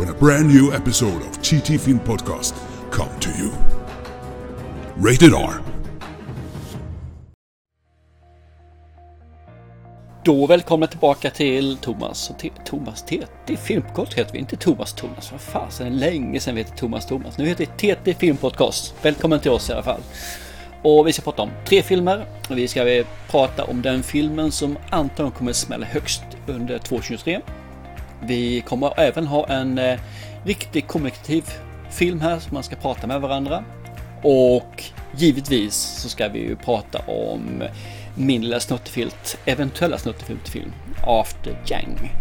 when a brand new episode of TT Film Podcast come to you. Rated R. Då välkomna tillbaka till Thomas och T- Thomas TT Filmpodcast heter vi, inte Thomas Thomas. Vad fasen, det är länge sedan vi hette Thomas Thomas. Nu heter vi TT Filmpodcast. Välkommen till oss i alla fall. Och vi ska prata om tre filmer. Vi ska prata om den filmen som antagligen kommer smälla högst under 2023. Vi kommer även ha en eh, riktig kommunikativ film här som man ska prata med varandra. Och givetvis så ska vi ju prata om min lilla snuttefilt, eventuella snuttefiltfilm, After Yang.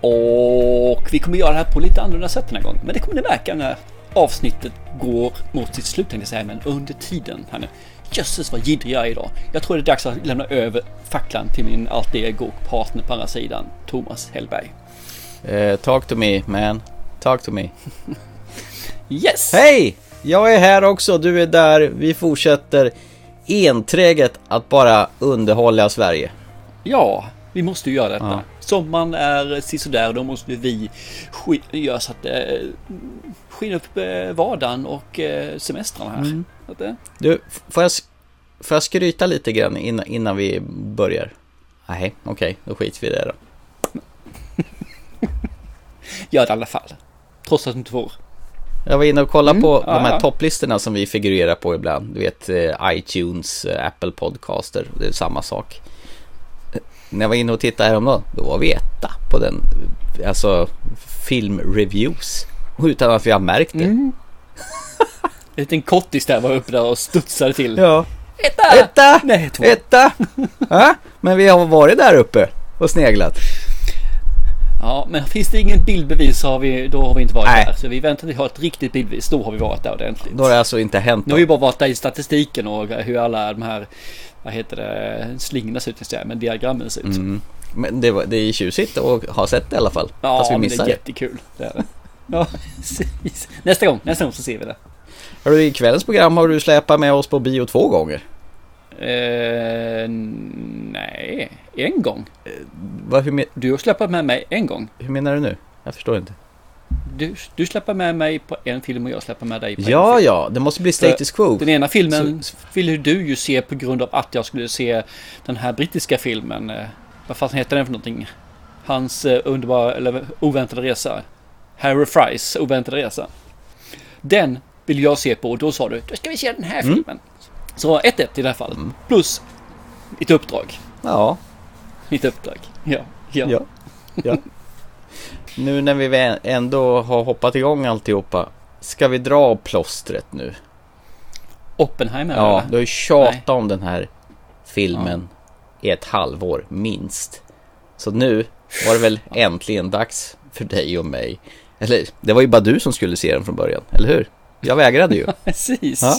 Och vi kommer göra det här på lite annorlunda sätt den här gången. Men det kommer ni märka när avsnittet går mot sitt slut tänkte jag säga, men under tiden här nu. Jösses vad jiddrig jag är idag. Jag tror det är dags att lämna över facklan till min alter ego partner på andra sidan, Thomas Hellberg. Eh, talk to me man. Talk to me. Yes! Hej! Jag är här också, du är där. Vi fortsätter enträget att bara underhålla Sverige. Ja, vi måste ju göra detta. Ja. Sommaren är sisådär, då måste vi göra så att det skiner upp eh, vardagen och eh, semestrarna här. Mm. Det, Du, får jag, får jag skryta lite grann innan, innan vi börjar? Nej, okej, då skiter vi i det då. gör det i alla fall. Trots att du inte får. Jag var inne och kollade Mm, på de här ja. topplistorna som vi figurerar på ibland. Du vet eh, iTunes, eh, Apple Podcaster, det är samma sak. Eh, När jag var inne och tittade häromdagen, då var vi etta på den, alltså filmreviews. Utan att vi har märkt det. Mm. En liten kottis där var uppe där och studsade till. Ja. Etta! Etta! Nej, två. Etta! ja, men vi har varit där uppe och sneglat. Ja, men finns det ingen bildbevis så har vi, då har vi inte varit Nej. där. Så vi väntar tills vi har ett riktigt bildbevis. Då har vi varit där ordentligt. Då har det alltså inte hänt Nu har vi bara varit där i statistiken och hur alla de här, vad heter det, slingorna ser ut, men diagrammen ser ut. Mm. Men det, var, det är tjusigt att ha sett det i alla fall. Ja, fast vi men det är jättekul. Det är det. Ja, precis. Nästa gång, nästa gång så ser vi det. Hörru, I kvällens program har du släpat med oss på bio två gånger. Eh, nej, en gång. Va, hur, Du har släppt med mig en gång. hur menar du nu? Jag förstår inte. Du, du släpper med mig på en film och jag släpper med dig på Ja, en film. ja, det måste bli status quo. Den ena filmen ville du ju se på grund av att jag skulle se den här brittiska filmen. Eh, vad fan heter den för någonting? Hans eh, underbara, eller oväntade resa. Harry Fries oväntade resa. Den vill jag se på och då sa du, då ska vi se den här Mm. filmen. Så 1-1 i det här fallet. Plus mitt uppdrag. Ja, Mitt uppdrag. Ja. Ja. ja, ja. Nu när vi ändå har hoppat igång alltihopa. Ska vi dra plåstret nu? Oppenheimer Ja, eller? du har ju tjatat om den här filmen i ett halvår minst. Så nu var det väl äntligen dags för dig och mig. Eller, det var ju bara du som skulle se den från början, eller hur? Jag vägrade ju. Precis. Ja.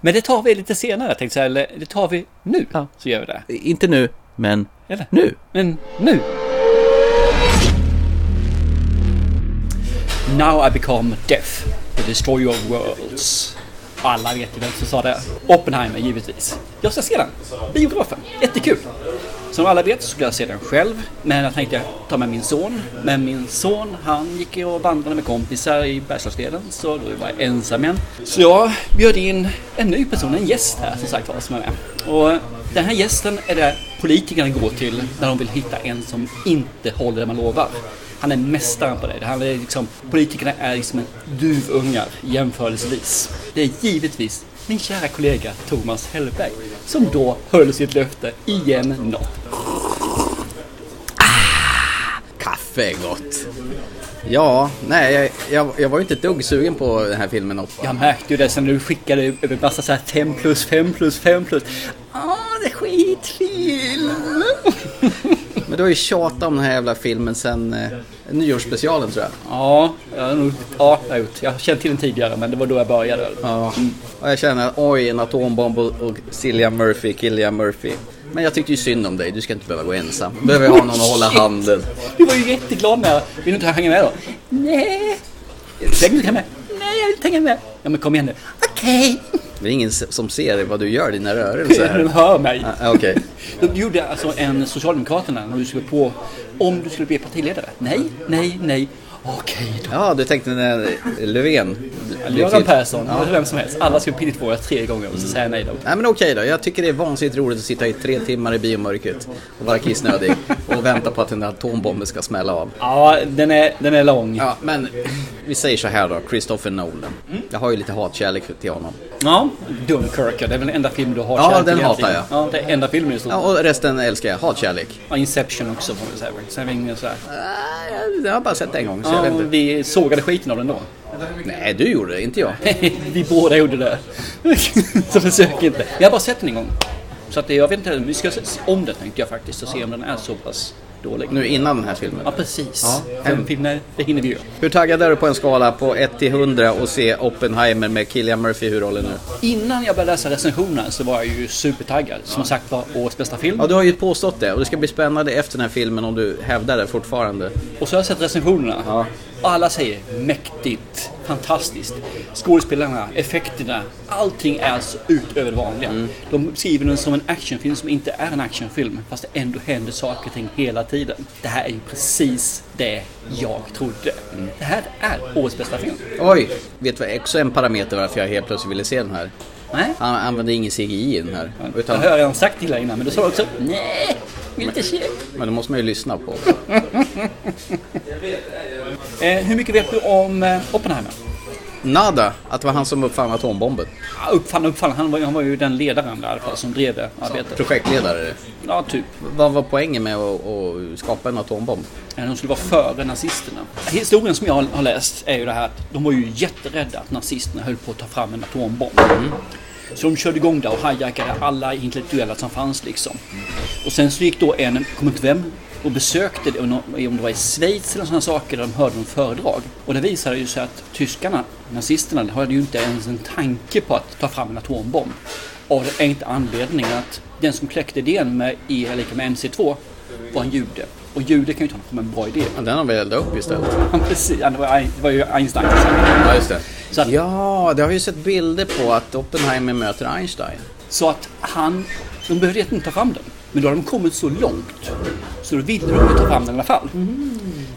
Men det tar vi lite senare tänkte jag eller det tar vi nu. Ja. Så gör vi det. Inte nu, men Eller? nu. Men nu. Now I become death, the destroyer of worlds. Alla vet ju vem som sa det. Oppenheimer givetvis. Jag ska se den. Biografen. Jättekul. Som alla vet så skulle jag se den själv. Men jag tänkte ta med min son. Men min son han gick ju och vandrade med kompisar i Bergslagsleden, Så då var jag ensam igen. Så jag bjöd in en ny person, en gäst här som sagt var som är med. Och den här gästen är det politikerna går till när de vill hitta en som inte håller det man lovar. Han är mästaren på det. Han är liksom, politikerna är liksom en duvungar jämförelsevis. Det är givetvis min kära kollega Thomas Hellberg som då höll sitt löfte igen något. Kaffe är gott. Ja, nej, jag, jag, jag var ju inte ett dugg sugen på den här filmen. Och, Jag märkte ju det sen du skickade över massa så här 5 plus 5 plus 5 plus. Ah, det är skitfilm! Men du har ju tjatat om den här jävla filmen sen eh, nyårsspecialen tror jag. Ja, jag har nog, ja, jag har gjort. Jag känt till den tidigare men det var då jag började. Ja. Och jag känner, oj, en atombomb och, och Cillian Murphy, Killian Murphy. Men jag tyckte ju synd om dig, du ska inte behöva gå ensam. Du behöver ha någon att hålla handen. Du var ju jätteglad när jag... Vill du inte hänga med då? Nej. Säg du hänga med. Nej, jag vill inte hänga med. Ja, men kom igen nu. Okej. Det är ingen som ser vad du gör, dina Okay. rörelser. De hör mig. Ah, Okej. De gjorde alltså en Socialdemokraterna när du skulle på... Om du skulle bli partiledare. Nej, nej, nej. Okej då. Ja, du tänkte när Löfven Göran Persson, eller vem som helst. Alla skulle pinittvåga tre gånger och så säger jag nej då. Nej men okej då, jag tycker det är vansinnigt roligt att sitta i tre timmar i biomörkret och vara kissnödig och vänta på att den där atombomben ska smälla av. Ja, den är, den är lång. Ja, men vi säger så här då, Christopher Nolan. Jag har ju lite hatkärlek till honom. Ja, Dunkirk, ja, det är väl den enda film du har Ja, den hatar egentligen. Ja, det är enda filmen i stort. Ja, och resten älskar jag, hatkärlek. Ja, Inception också får vi säga. Sen är ingen så här. Jag har bara sett en gång, så jag Ja, vi sågade skiten av den då. Nej, du gjorde det, inte jag. vi båda gjorde det. så försök inte. Jag har bara sett den en gång. Så att det, jag vet inte, vi ska se om den tänkte jag faktiskt och se om den är så pass dålig. Nu innan den här filmen. Ja, precis. Ja. Fem filmer, det hinner vi göra. Hur taggad är du på en skala på 1 till 100 och se Oppenheimer med Killian Murphy i huvudrollen nu? Innan jag började läsa recensionerna så var jag ju supertaggad. Som sagt var årets bästa film. Ja, du har ju påstått det och det ska bli spännande efter den här filmen om du hävdar det fortfarande. Och så har jag sett recensionerna. Ja. Alla säger mäktigt, fantastiskt. Skådespelarna, effekterna, allting är alltså utöver det vanliga. Mm. De skriver den som en actionfilm som inte är en actionfilm. Fast det ändå händer saker och ting hela tiden. Det här är ju precis det jag trodde. Mm. Det här är årets bästa film. Oj! Vet du också en parameter varför jag helt plötsligt ville se den här? Nej? Han använde ingen CGI i den här. Det Utan, har jag redan sagt till dig innan, men du sa också nej, vill inte se. men det måste man ju lyssna på. Eh, hur mycket vet du om eh, Oppenheimer? Nada! Att det var han som uppfann atombomben. Ja, Uppfann, uppfann. Han var, han var ju den ledaren där som drev det arbetet. Projektledare. Ja, typ. Vad var poängen med att, att skapa en atombomb? Eh, De skulle vara före nazisterna. Historien som jag har- läst är ju det här att de var ju jätterädda att nazisterna höll på att ta fram en atombomb. Så de körde igång där och hijackade alla intellektuella som fanns liksom. Och sen så gick då en, kommer inte vem, och besökte om det var i Schweiz eller sådana saker, där de hörde något föredrag. Och det visade ju sig att tyskarna, nazisterna, hade ju inte ens en tanke på att ta fram en atombomb. Av den enkla anledningen att den som kläckte idén med E är lika med MC2 var en jude. Och jude kan ju inte ha en bra idé. Ja, den har vi eldat upp istället. Ja, precis. Ja, Det var, det var ju Einstein. Ja, just det. Att, Ja, det har ju sett bilder på att Oppenheimer möter Einstein. så att han... De behövde inte ta fram den. Men då hade de kommit så långt. Så då ville de ju ta fram den i alla fall.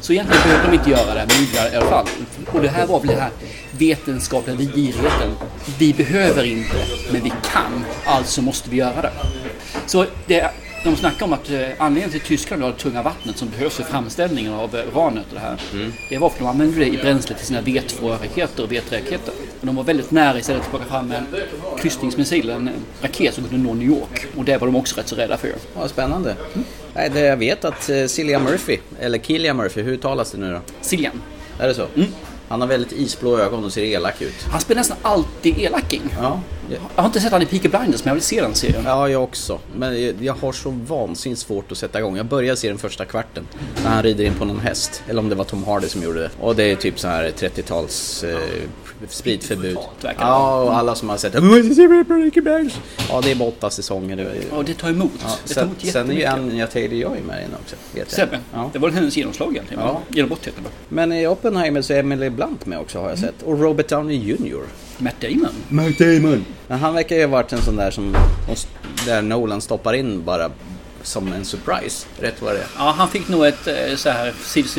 Så egentligen behövde de inte göra det, men de gjorde det i alla fall. Och det här var väl den här vetenskapliga girigheten. Vi behöver inte, men vi kan. Alltså måste vi göra det. Så det, de snackar om att eh, anledningen till att Tyskland har det tunga vattnet som behövs för framställningen av eh, uranet och det här. Det var för att de använde det i bränsle till sina V2-raketer och V3-raketer. Och de var väldigt nära istället att plocka fram en kryssningsmissil, en raket som kunde nå New York. Och det var de också rätt så rädda för. Ja, spännande. Nej, det jag vet att eh, Cillian Murphy, eller Killian Murphy, hur talas det nu då? Cillian. Är det så? Han har väldigt isblå ögon och ser elak ut. Han spelar nästan alltid elaking. Ja, Jag har inte sett han i Peaky Blinders, men jag vill se den serien. ja jag också. Men jag- har så vansinnigt svårt att sätta igång. Jag började se den första kvarten när han rider in på någon häst. Eller om det var Tom Hardy som gjorde det. Och det är typ så här 30-tals eh, spritförbud. Ja, och alla som har sett. Ja, det är bara åtta säsonger. Det är- Och det tar emot. Ja, det tar emot sen är ju. Anja Taylor-Joy med i den också. Sebbe, Ja. det var hennes genomslag egentligen. Ja. Genombrott heter det. Men i Oppenheimer så är Emily Blunt med också har jag sett. Och Robert Downey Jr. Matt Damon. Matt Damon. Men han verkar ju ha varit en sån där som där Nolan stoppar in bara som en surprise. Rätt vad det är. Ja, han fick nog ett eh, så här.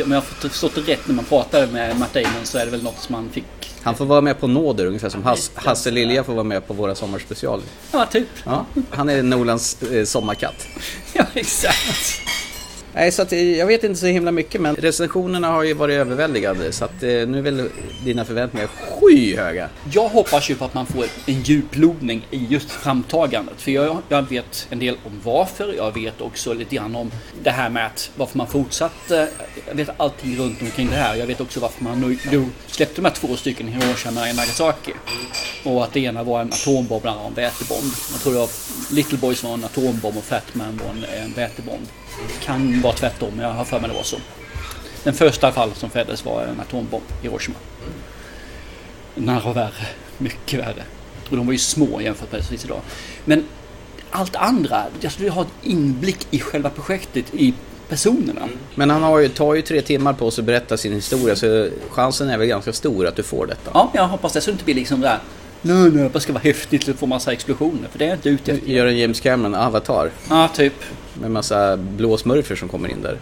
Om jag har förstått det rätt när man pratar med Matt Damon så är det väl något som han fick. Han får vara med på nåder ungefär som Hass, Hasse Lilja får vara med på våra sommarspecialer. Ja, typ. Ja, han är Nolans eh, sommarkatt. Ja, exakt. Nej, så att, eh, jag vet inte så himla mycket men recensionerna har ju varit överväldigande så att eh, nu är väl dina förväntningar skyhöga. Jag hoppas ju på att man får en djuplodning i just framtagandet. För jag, jag vet en del om varför. Jag vet också lite grann om det här med att varför man fortsatte. Jag vet allting runt omkring det här. Jag vet också varför man nu, nu släppte de här två stycken Hiroshima och Nagasaki. Och att det ena var en atombomb och det andra var en vätebomb. Jag tror att Little Boys var en atombomb och Fatman var en, en vätebomb. Kan vara tvärtom, jag har för mig det var så. Den första fall som fälldes var en atombomb i Hiroshima. Den andra var värre. Mycket värre. Och de var ju små jämfört med precis idag. Men allt andra, jag skulle ha inblick i själva projektet, i personerna. Men han har ju, tar ju tre timmar på sig att berätta sin historia så chansen är väl ganska stor att du får detta. Ja, jag hoppas det så det inte blir liksom där Nej, nej, det ska vara häftigt och få massa explosioner. För det är jag inte ute efter. Gör en James Cameron Avatar Ja, typ. Med massa blå smurfer som kommer in där.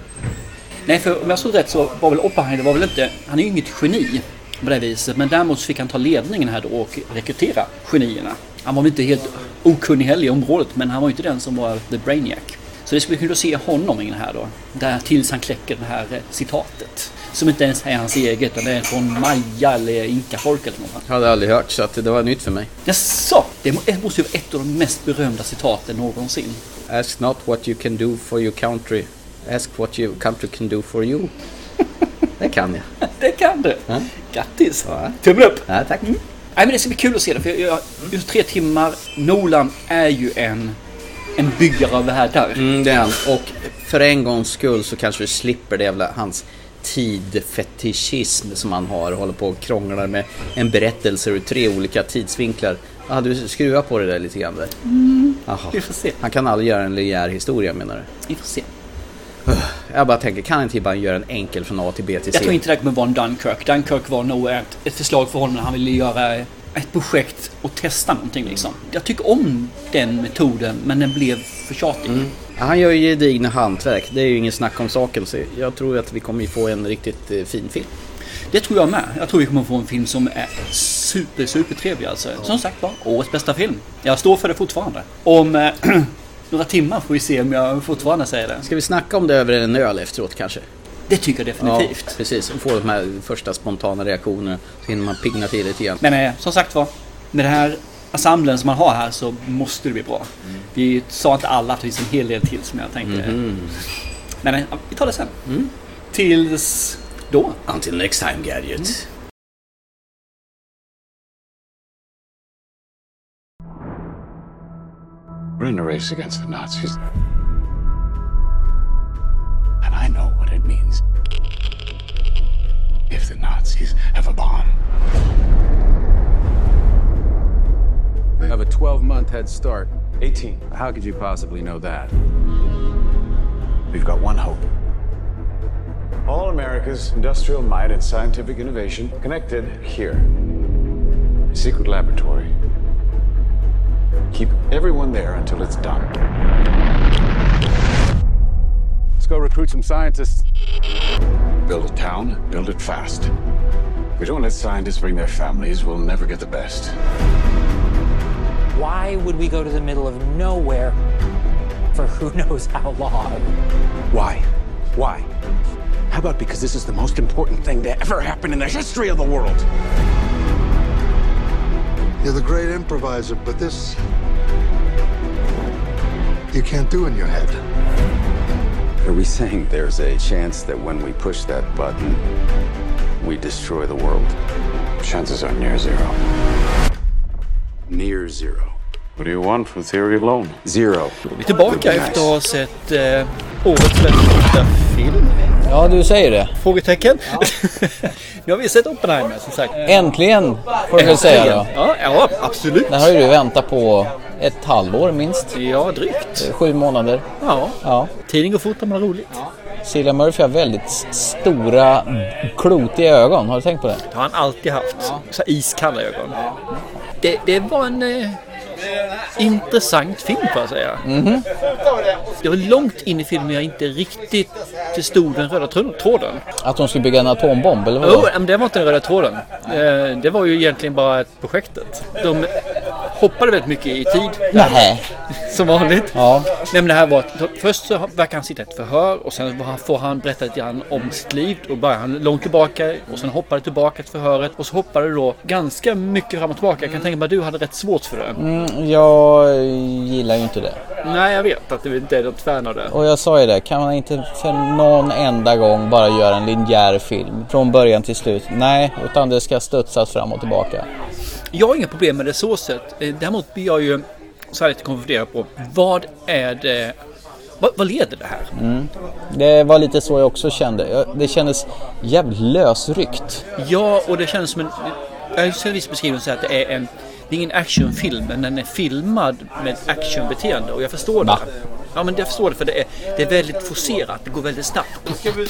Nej, för om jag såg rätt så var väl Oppenheimer var väl inte... Han är ju inget geni på det viset. Men däremot så fick han ta ledningen här då och rekrytera genierna. Han var väl inte helt okunnig heller i området. Men han var ju inte den som var the brainiac. Så det skulle kunna se honom i den här då. Där tills han kläcker det här eh, citatet. Som inte ens är hans eget. Utan det är från Maya eller Inka-folk eller något. Jag hade aldrig hört så att det var nytt för mig. Jaså? Det måste ju vara ett av de mest berömda citaten någonsin. Ask not what you can do for your country. Ask what your country can do for you. Det kan jag. Det kan du! Ja. Grattis! Ja. Tummen upp! Ja, tack. Nej men det ska bli kul att se det för jag, jag, just tre timmar. Nolan är ju en, en byggare av världar. Mm, det är han. Och för en gångs skull så kanske vi slipper det jävla hans tidfetischism som han har. Håller på och krånglar med en berättelse ur tre olika tidsvinklar. Ja, du skruvar på det där lite grann där. Jaha. Vi får se. Han kan aldrig göra en linjär historia menar du? Vi får se. Jag bara tänker, kan inte bara göra en enkel från A till B till C? Jag tror inte det kommer vara en Dunkirk. Dunkirk var nog ett, ett förslag för honom när han ville göra ett projekt och testa någonting liksom. Jag tycker om den metoden men den blev för tjatig. Ja, Han gör ju gedigna hantverk, det är ju ingen snack om saken. Så jag tror att vi kommer få en riktigt eh, fin film. Det tror jag med. Jag tror vi kommer få en film som är super, super trevlig alltså. Som sagt var, årets bästa film. Jag står för det fortfarande. Om eh, några timmar får vi se om jag fortfarande säger det. Ska vi snacka om det över en öl efteråt kanske? Det tycker jag definitivt. Ja, precis. Och få de här första spontana reaktionerna. Så hinner man pigna till lite grann. Men eh, som sagt var, med det här ensemblen som man har här så måste det bli bra. Vi sa inte alla, för det finns en hel del till som jag tänkte. Men eh, vi tar det sen. Tills då. Until next time Gadget. Mm. We're in a race against the Nazis. And I know what it means. If the Nazis have a bomb. We have a 12 month head start. 18. How could you possibly know that? We've got one hope. All America's industrial might and scientific innovation connected here. A secret laboratory. Keep everyone there until it's done. Let's go recruit some scientists. Build a town, build it fast. If we don't let scientists bring their families, we'll never get the best. Why would we go to the middle of nowhere for who knows how long? Why? Why? How about because this is the most important thing to ever happen in the history of the world? You're the great improviser, but this. You can't do in your head. Are we saying there's a chance that when we push that button, we destroy the world? Chances are near zero. Near zero. What do you want from theory alone? Zero. Då är vi tillbaka efter att ha sett eh, årets bästa film. Ja, du säger det. Frågetecken. nu har vi sett Oppenheimer som sagt. Äntligen, får du väl säga då. Ja, ja absolut. Det har ju du väntat på ett halvår minst. Ja, drygt. Sju månader. Ja, Ja. tiden går fort när man har roligt. Cillian Murphy har väldigt stora, klotiga ögon. Har du tänkt på det? Det har han alltid haft. Så här iskalla ögon. Det, det var en eh, intressant film får jag säga. Det var långt in i filmen jag inte riktigt förstod den röda tråd- tråden. Att de skulle bygga en atombomb eller Jo, vad? men det var inte den röda tråden. Eh, Det var ju egentligen bara ett projektet. De hoppade väldigt mycket i tid. Nej. Som vanligt. Ja. Nej, men det här var först så verkar han sitta i ett förhör och sen får han berätta lite grann om sitt liv. Och börjar han långt tillbaka och sen hoppar det tillbaka till förhöret och så hoppar det då ganska mycket fram och tillbaka. Jag kan tänka mig att du hade rätt svårt för det. Mm, jag gillar ju inte det. Nej, jag vet att du inte är något fan av det. Och jag sa ju det, kan man inte för någon enda gång bara göra en linjär film från början till slut? Nej, utan det ska studsas fram och tillbaka. Jag har inga problem med det så sett. Eh, Däremot blir jag ju så här lite konfunderad på vad är det Vad, vad leder det här? Det var lite så jag också kände. Det kändes jävligt lösryckt. Ja, och det känns som en... Jag ser en viss beskrivning så att det är en... Det är ingen actionfilm, men den är filmad med actionbeteende och jag förstår det. Ja, men jag förstår det för det är, det är väldigt forcerat. Det går väldigt snabbt.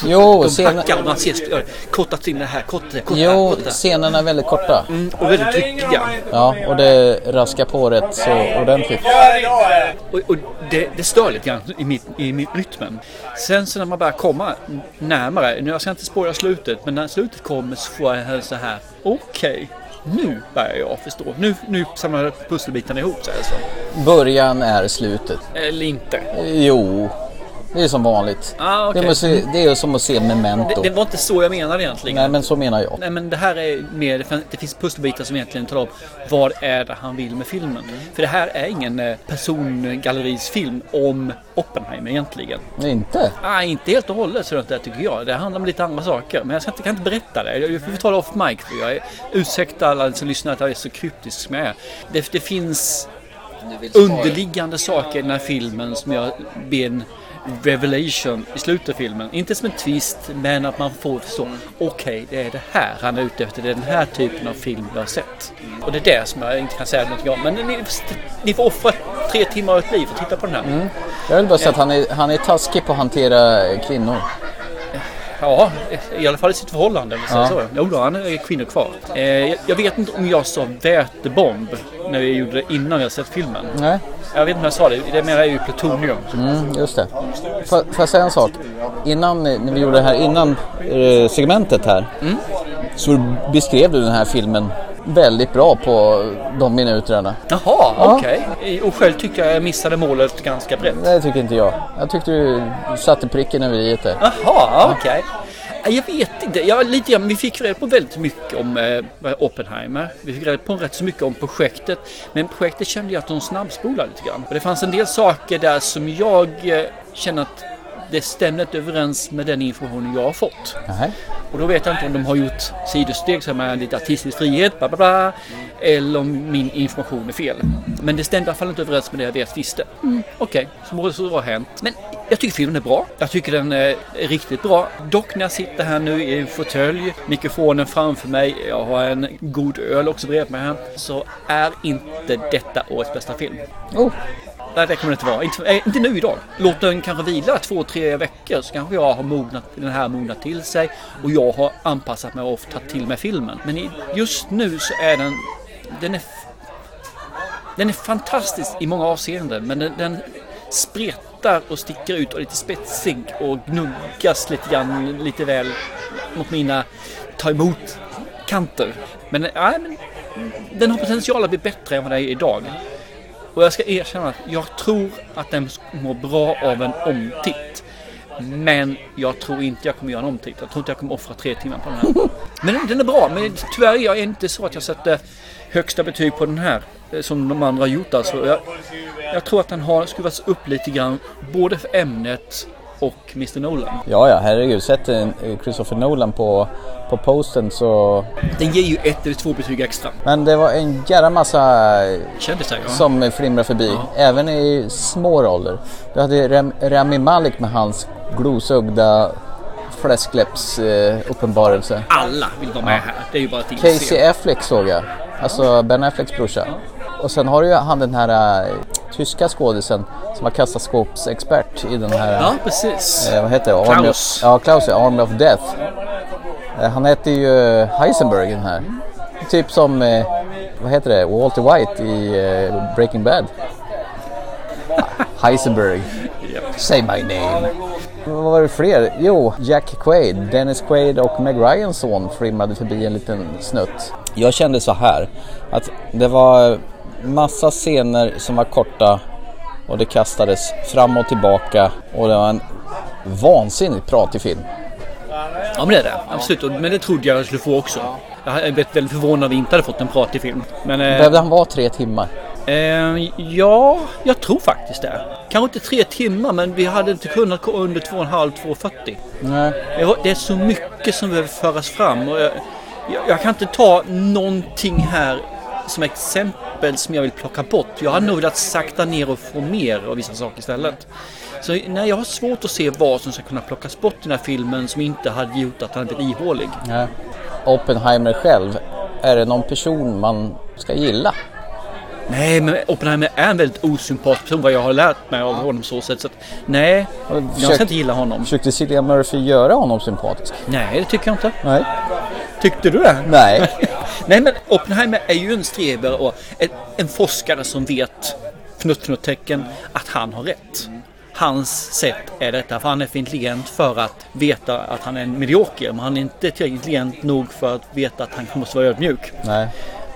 Jo, De scen- hackar och man ser kortat in det här, kortat det, kortat Jo, scenerna är väldigt korta. Mm, och väldigt tryckiga. Ja, och det raskar på rätt så ordentligt. Och, och det, det stör lite grann i, mitt, i mitt rytmen. Sen så när man börjar komma närmare, nu jag ska inte spåra slutet, men när slutet kommer så får jag så här, okej, nu börjar jag förstå. Nu, nu samlar pusselbitarna ihop sig alltså. Början är slutet. Eller inte. Jo, det är som vanligt. Ah, okej. det, måste, det är som att se Det, Memento. det var inte så jag menade egentligen. Nej, men så menar jag. Nej men det här är mer, det fin- det finns pusselbitar som egentligen talar om vad är det han vill med filmen. För det här är ingen eh, persongallerisfilm om Oppenheimer egentligen. Inte? Nej, inte helt och hållet så det tycker jag. Det handlar om lite andra saker. Men jag ska inte, kan inte berätta det. Jag får tala off mic. För jag är, ursäkta alla som lyssnar att jag är så kryptisk som jag är. Det, det finns underliggande saker i den här filmen som jag ber en revelation i slutet av filmen. Inte som en twist, men att man får förstå. Okej, det är det här han är ute efter. Det är den här typen av film jag har sett. Och det är det som jag inte kan säga något om. Men ni, ni får offra tre timmar av ett liv för att titta på den här. Jag vill bara säga att han är, han är taskig på att hantera kvinnor. Ja, i alla fall i sitt förhållande. Ja. så. Jo, då, han är kvinnor kvar. Eh, jag- jag vet inte om jag sa vätebomb när vi gjorde det innan har sett filmen. Nej, Jag vet inte om jag sa det. Det menar är ju plutonium. mm, just det. Får, får jag säga en sak? Innan, eh, när vi gjorde det här innan eh, segmentet här. Så beskrev du den här filmen väldigt bra på de minuterna. Jaha, Ja. okej. Eh, Och själv tycker jag jag missade målet ganska brett. Det tycker inte jag. Jag tyckte du satte pricken över i det. Jaha, okej. Eh, Jag vet inte. Jag, lite, grann- vi fick reda på väldigt mycket om eh, Oppenheimer. Vi fick reda på rätt så mycket om projektet. Men projektet kände jag att de snabbspolade lite grann. Och det fanns en del saker där som jag eh, känner att det stämmer inte överens med den information jag har fått. Nej. Och då vet jag inte om de har gjort sidosteg som är lite artistisk frihet, bla bla bla, eller om min information är fel. Men det stämde i alla fall inte överens med det jag vet visste. Mm, Okej, så må det så vara hänt. Men jag tycker filmen är bra. Jag tycker den är riktigt bra. Dock när jag sitter här nu i en fåtölj, mikrofonen framför mig, jag har en god öl också bredvid mig här, så är inte detta årets bästa film. Oh, Nej, det kommer det inte vara. Inte, eh, inte nu idag. Låt den kanske vila två, tre veckor så kanske jag har mognat, den här mognat till sig och jag har anpassat mig och tagit till mig filmen. Men just nu så är den... Den är, den är fantastisk i många avseenden men den, den spretar och sticker ut och är lite spetsig och gnuggas lite grann lite väl mot mina ta emot kanter. Men, nej, men den har potential att bli bättre än vad den är idag. Och jag ska erkänna att jag tror att den mår bra av en omtitt. Men jag tror inte jag kommer göra en omtitt. Jag tror inte jag kommer offra tre timmar på den här. Men den- är bra. Men tyvärr är jag inte så att jag sätter högsta betyg på den här. eh, Som de andra har gjort alltså. Jag, jag tror att den har skruvats upp lite grann. Både för ämnet och Mr Nolan. ja, ja, herregud. Sätt eh, Christopher Nolan på, på posten så... Den ger ju ett eller två betyg extra. Men det var en jävla massa Kändisar ja. som flimrar förbi. Även i små roller. Du hade Ram, Rami Malek med hans glosögda fläskläpps eh, uppenbarelse. Alla vill vara med här. Det är ju bara att Casey Affleck såg jag. Alltså Ben Afflecks brorsa. Och sen har du ju han den här eh, tyska skådisen som var kassaskåpsexpert i den här... Ja, precis. Eh, vad heter det? Army Klaus. Of, ja, Klaus. ja, Army of Death. Eh, han heter ju Heisenberg den här. Typ som, eh, vad heter det, Walter White i eh, Breaking Bad. Heisenberg. Say my name. Vad var det fler? Jo, Jack Quaid, Dennis Quaid och Meg Ryans son flimrade förbi en liten snutt. Jag kände så här att det var massa scener som var korta och det kastades fram och tillbaka och det var en vansinnigt pratig film. Ja men det är det. Absolut. Men det trodde jag jag skulle få också. Jag hade blivit väldigt förvånad om vi inte hade fått en pratig film. Men eh, Behövde han vara tre timmar? eh, ja, jag tror faktiskt det. Kanske inte tre timmar men vi hade inte kunnat gå under 2,5-2,40. Nej. Det är så mycket som behöver föras fram. Och jag, jag kan inte ta någonting här som exempel som jag vill plocka bort. Jag hade nog velat sakta ner och få mer av vissa saker istället. Så nej, jag har svårt att se vad som ska kunna plockas bort i den här filmen som inte hade gjort att han blivit ihålig. Ja. Oppenheimer själv, är det någon person man ska gilla? Nej, men Oppenheimer är en väldigt osympatisk person vad jag har lärt mig av honom så sätt. Så att, nej, jag ska inte gilla honom. Försökte Cillian Murphy göra honom sympatisk? Nej, det tycker jag inte. Nej. Tyckte du det? Nej. Nej, men Oppenheimer är ju en streber och en, en forskare som vet fnutt fnutt tecken att han har rätt. Hans sätt är detta, för han är för intelligent för att veta att han är en medioker. Men han är inte tillräckligt intelligent nog för att veta att han måste vara ödmjuk. Nej.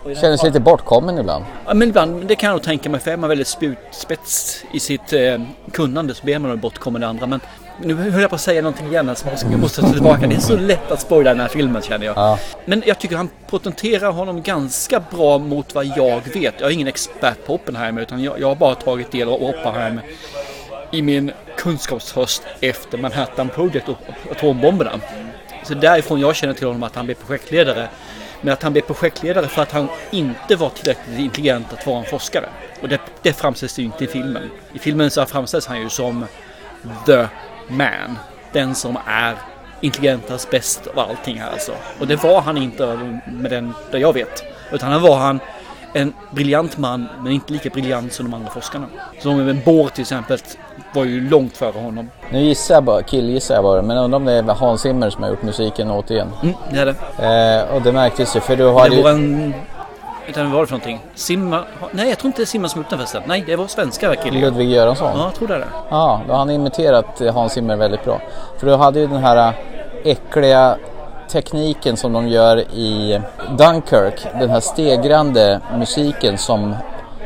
Kändes lite bortkommen ibland. Ja, men ibland, det kan jag nog tänka mig, för är man väldigt spjutspets i sitt eh, kunnande så blir man bortkommen i andra. Men nu höll jag på att säga någonting igen som jag måste ta tillbaka. Det är så lätt att spoila den här filmen känner jag. Ja. Men jag tycker han potenterar honom ganska bra mot vad jag vet. Jag är ingen expert på Oppenheimer utan jag, jag har bara tagit del av Oppenheimer i min kunskapshöst efter Manhattan Project och atombomberna. Så därifrån jag känner till honom att han blev projektledare. Men att han blev projektledare för att han inte var tillräckligt intelligent att vara en forskare. Och det, det framställs ju inte i filmen. I filmen så framställs han ju som the man. Den som är intelligentast, bäst av allting här alltså. Och det var han inte med den, där jag vet. Utan han var han en briljant man, men inte lika briljant som de andra forskarna. Som en Bohr till exempel var ju långt före honom. Nu gissar jag bara, killgissar jag bara, men undrar om det är Hans Zimmer som har gjort musiken återigen. Mm, det är det. Eh, och det märktes ju, för du har Det ju... var en... Utan vad var det för någonting? Simma... Nej, jag tror inte det är Simma som den förresten. Nej, det var svenska killar. Ludvig Göransson? Ja, jag tror det är. Ja, då har han imiterat eh, Hans Zimmer väldigt bra. För du hade ju den här eh, äckliga tekniken som de gör i Dunkirk. Den här stegrande musiken som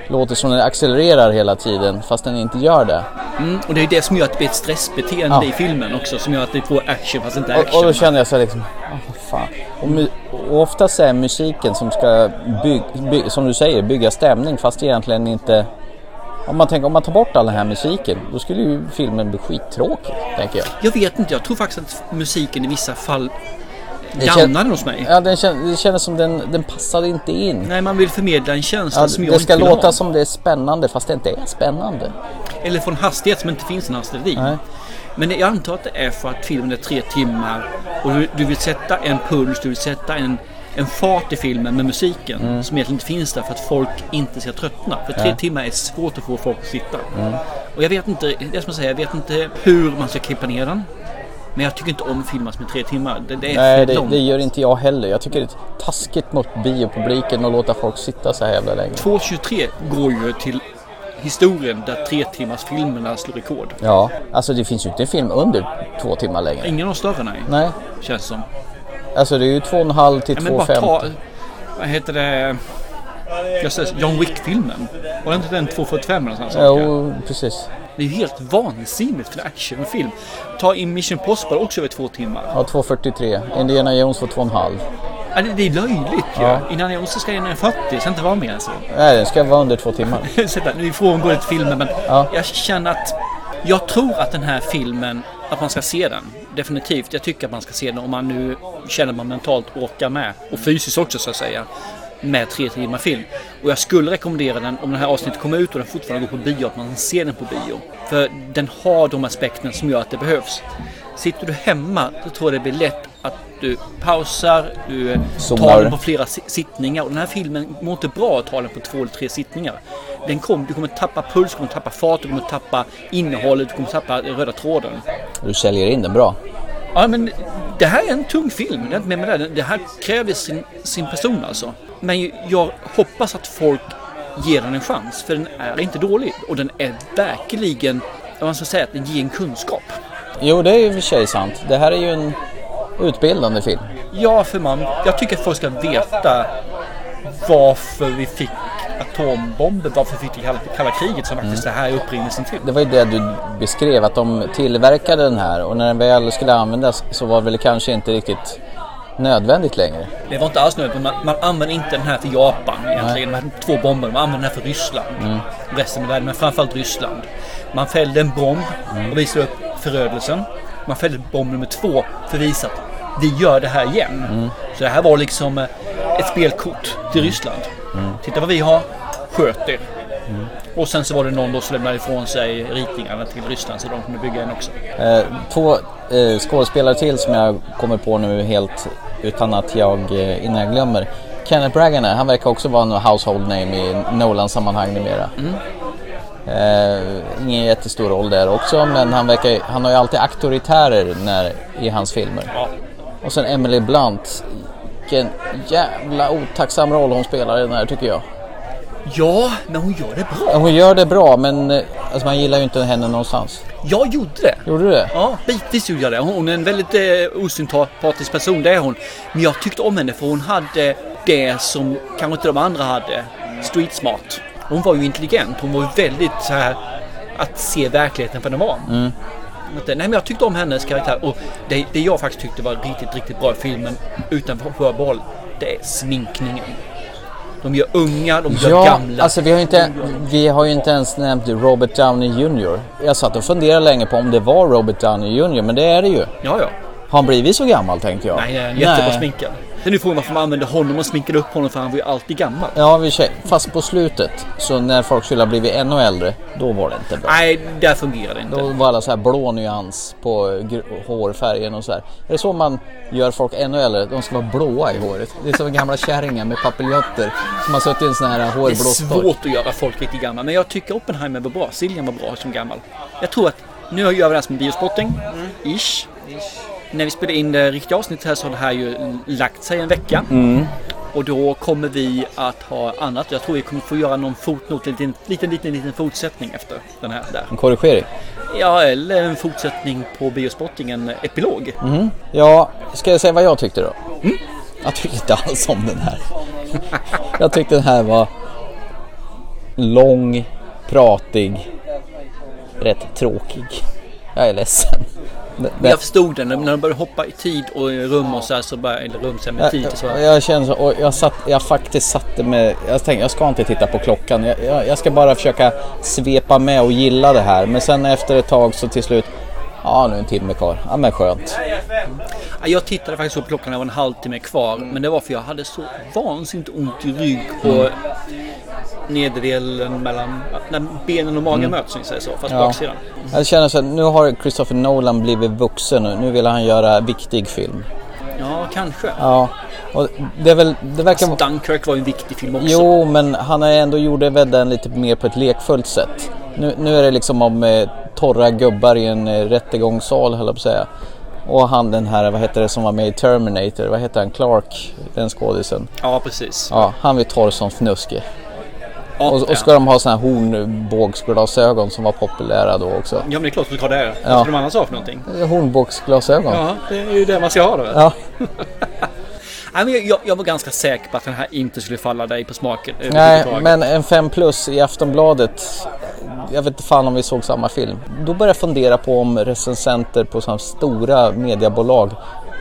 låter som den accelererar hela tiden fast den inte gör det. Mm, och det är det som gör att det blir ett stressbeteende Ja. i filmen också. Som gör att det får action fast inte action. Och, och då kände jag så här liksom, "Ah, vad fan. Och, och oftast är musiken som ska, bygg, by, som du säger, bygga stämning fast egentligen inte... Om man, tänker, om man tar bort all den här musiken, då skulle ju filmen bli skittråkig, tänker jag. Jag vet inte, jag tror faktiskt att musiken i vissa fall Det gagnade hos mig. Ja, den kän, det kändes som den, den passade inte in. Nej, man vill förmedla en känsla Ja, som jag det ska inte låta ha. som det är spännande fast det inte är spännande. Eller få en hastighet som inte finns en hastighet i. Nej. Men jag antar att det är för att filmen är tre timmar och du, du vill sätta en puls, du vill sätta en, en fart i filmen med musiken Mm. som egentligen inte finns där för att folk inte ska tröttna. För tre Ja. timmar är svårt att få folk att sitta. Mm. Och jag vet inte, det är som jag säger, jag vet inte hur man ska klippa ner den. Men jag tycker inte om filmer som är tre timmar. Det, det är Nej, det, det gör inte jag heller. Jag tycker det är taskigt mot biopubliken att låta folk sitta så här jävla länge. 2.23 går ju till historien där tre timmars filmerna slår rekord. Ja, alltså det finns ju inte en film under två timmar längre. Ingen av större nej. Nej, Känns som. alltså det är ju två och en halv till Ja, bara ta, 2,50. vad heter det? Jag säger John Wick-filmen. Var det inte den 2.45 eller sånt? Jo, precis. Det är ju helt vansinnigt för en actionfilm. Ta in Mission Possible också över två timmar. Ja, 2,43. Indiana Jones får två och en halv. Ja, det, det är löjligt ju. Ja. Innan jag också ska in 40, det ska inte vara mer än så. Nej, den ska vara under två timmar. Där, Nu frångår det filmen men Ja. jag känner att jag tror att den här filmen, att man ska se den. Definitivt. Jag tycker att man ska se den om man nu känner att man mentalt orkar med. Och fysiskt också så att säga. Med tre timmar film. Och jag skulle rekommendera den om det här avsnittet kommer ut och den fortfarande går på bio. Att man ser den på bio. För den har de aspekterna som gör att det behövs. Sitter du hemma så tror jag det blir lätt att du pausar, du tar Zoomar. den på flera si- sittningar. Och den här filmen mår inte bra att ta den på två eller tre sittningar. Den kom, du kommer tappa puls, du kommer tappa fart, du kommer tappa innehållet, du kommer tappa röda tråden. Du säljer in den bra. Ja men det här är en tung film, det är inte med med det. Det här kräver sin, sin person alltså. Men jag hoppas att folk ger den en chans, för den är inte dålig. Och den är verkligen, man ska säga att den ger en kunskap. Jo, det är ju i och för sig sant. Det här är ju en utbildande film. Ja, för man, jag tycker att folk ska veta varför vi fick atombomber, varför vi fick det kalla, kalla kriget som faktiskt det här är upprinnelsen till. Det var ju det du beskrev, att de tillverkade den här och när den väl skulle användas så var väl kanske inte riktigt nödvändigt längre. Det var inte alls nödvändigt. Man, man använder inte den här för Japan egentligen. De här två bomber. Man använder den här för Ryssland. Mm. Resten av världen, men framförallt Ryssland. Man fällde en bomb Mm. och visade upp förödelsen. Man fällde bomb nummer två för att visa att vi gör det här igen. Mm. Så det här var liksom eh, ett spelkort till Ryssland. Titta vad vi har, sköt er. Och sen så var det någon då som lämnade ifrån sig ritningarna till Ryssland så de kunde bygga en också. Eh, två eh, skådespelare till som jag kommer på nu helt utan att jag, eh, innan jag glömmer. Kenneth Branagh, han verkar också vara en household name i Nolan-sammanhang numera. Eh, ingen jättestor roll där också men han, verkar, han har ju alltid auktoritärer när, i hans filmer. Och sen Emily Blunt. Vilken jävla otacksam roll hon spelar i den här tycker jag. Ja, men hon gör det bra. Ja, Hon gör det bra men eh, alltså, man gillar ju inte henne någonstans. Jag gjorde det. Gjorde du det? Ja, bitvis gjorde jag det. Hon är en väldigt eh, osympatisk person, det är hon. Men jag tyckte om henne för hon hade det som kanske inte de andra hade. Street smart. Hon var ju intelligent. Hon var ju väldigt så här att se verkligheten för den var. Att, Nej men jag tyckte om hennes karaktär och det, det jag faktiskt tyckte var riktigt, riktigt bra i filmen utanför förbehåll, det är sminkningen. De gör unga, de gör Ja, gamla. alltså vi har, inte, vi har ju inte ens nämnt Robert Downey Jr. Jag satt och funderade länge på om det var Robert Downey Jr. Men det är det ju. Ja, ja. Har han blivit så gammal tänkte jag? Nej, han är jättebra sminkad. Det är nu frågan varför man använder honom och sminkade upp honom för han var ju alltid gammal. Ja, fast på slutet. Så när folk skulle ha blivit ännu äldre, då var det inte bra. Nej, där fungerar det inte. Då var alla så här blå nyans på hårfärgen och så här. Är det så man gör folk ännu äldre? De ska vara blåa i håret. Det är som gamla kärringar med papiljotter som har suttit i en sån här Det är svårt att göra folk riktigt gamla. Men jag tycker Oppenheimer var bra. Cillian var bra som gammal. Jag tror att nu gör vi här som biospotting. Ish. När vi spelar in det riktiga avsnittet här så har det här ju lagt sig en vecka. Och då kommer vi att ha annat. Jag tror vi kommer få göra någon fotnot, en liten, liten, liten, liten fortsättning efter den här. Där. En korrigering. Ja, eller en fortsättning på biospotting, en epilog. Ja, ska jag säga vad jag tyckte då? Jag tyckte inte alls om den här. Jag tyckte den här var lång, pratig, rätt tråkig. Jag är ledsen. Jag förstod den. När de började hoppa i tid och rum och så här så bara, eller rum, så med tid och så. Jag, jag känner så, och jag, satt, jag faktiskt satte med, jag tänkte jag ska inte titta på klockan. Jag, jag, jag ska bara försöka svepa med och gilla det här. Men sen efter ett tag så till slut, ja nu är en timme kvar. Ja men skönt. Ja, Jag tittade faktiskt på klockan det var en halvtimme kvar. Men det var för jag hade så vansinnigt ont i rygg på nederdelen mellan när benen och magen möts, om vi säger så. Fast Mm. Ja. baksidan. Jag känner så att nu har Christopher Nolan blivit vuxen och nu vill han göra viktig film. Ja, kanske. Ja, och det är väl, det verkar vara... Dunkirk var ju en viktig film också. Jo, men han har ändå gjort det väl den lite mer på ett lekfullt sätt. Nu, nu är det liksom om eh, torra gubbar i en eh, rättegångssal, höll jag på att säga. Och han den här, vad heter det som var med i Terminator, vad heter han, Clark, den skådisen. Ja, precis. Ja, han blir torr som fnuske. Ja, Och, och ska de ha såna här hornbågsglasögon som var populära då också. ja, men det är klart att du tar det. Här. Ja. Vad ska de annars ha för någonting? Hornbågsglasögon. Ja, det är ju det man ska ha då. Ja. Nej, men jag, jag var ganska säker på att den här inte skulle falla dig på smaken. Nej, men en 5 plus i Aftonbladet. Jag vet inte fan om vi såg samma film. Då började jag fundera på om recensenter på sådana stora mediebolag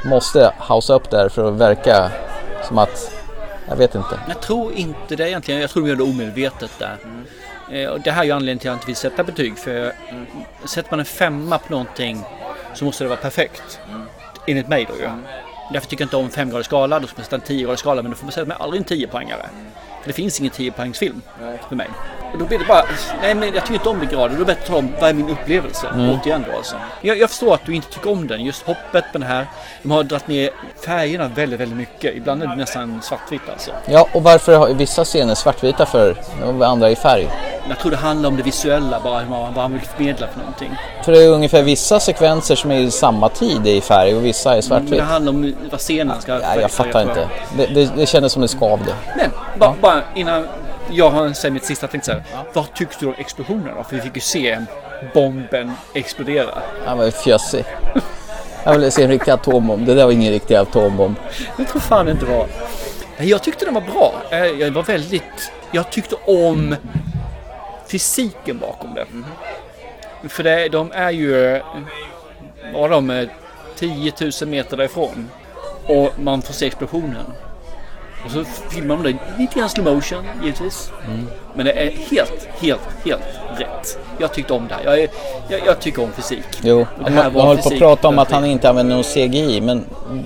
måste hausa upp där för att verka som att, jag vet inte. Jag tror inte det egentligen. Jag tror de gör det omedvetet där. Eh, och det här är ju anledningen till att jag inte vill sätta betyg. För sätter man en femma på någonting så måste det vara perfekt. Enligt mig då ju. Därför tycker jag inte om femgradig skala. Då ska man sätta en tiogradig skala. Men då får man säga att man aldrig en tiopoängare. För det finns ingen tiopoängsfilm för mig. Och då blir det bara, nej men jag tycker inte om det grader. Då är det bättre att tala om vad är min upplevelse. Återigen då alltså. Jag, jag förstår att du inte tycker om den. Just hoppet på den här. De har dragit ner färgerna väldigt, väldigt mycket. Ibland är det nästan svartvitt alltså. Ja, och varför har vissa scener svartvita för och andra i färg? Jag tror det handlar om det visuella, bara hur man, vad man vill förmedla för någonting. För det är ungefär vissa sekvenser som är i samma tid är i färg och vissa är Men svartvitt. det handlar om vad scenen ska Ja, jag fattar inte. Det, det, det kändes som det skavde. Men bara, bara innan jag har säger mitt sista tänkte så här. Vad tyckte du om explosionen då? För vi fick ju se bomben explodera. Han var ju fjössig. Jag ville se en riktig atombomb. Det där var ingen riktig atombomb. Jag tror fan det inte var. Jag tyckte den var bra. Eh, Jag var väldigt... Jag tyckte om fysiken bakom det. För det, de är ju... Var de eh, 10 000 meter därifrån. Och man får se explosionen. Och så filmar de det lite grann slow motion givetvis. Men det är helt, helt, helt rätt. Jag tyckte om det här. Jag, är, jag, jag tycker om fysik. Jo, det man, håller på att prata om att han inte använder någon CGI, men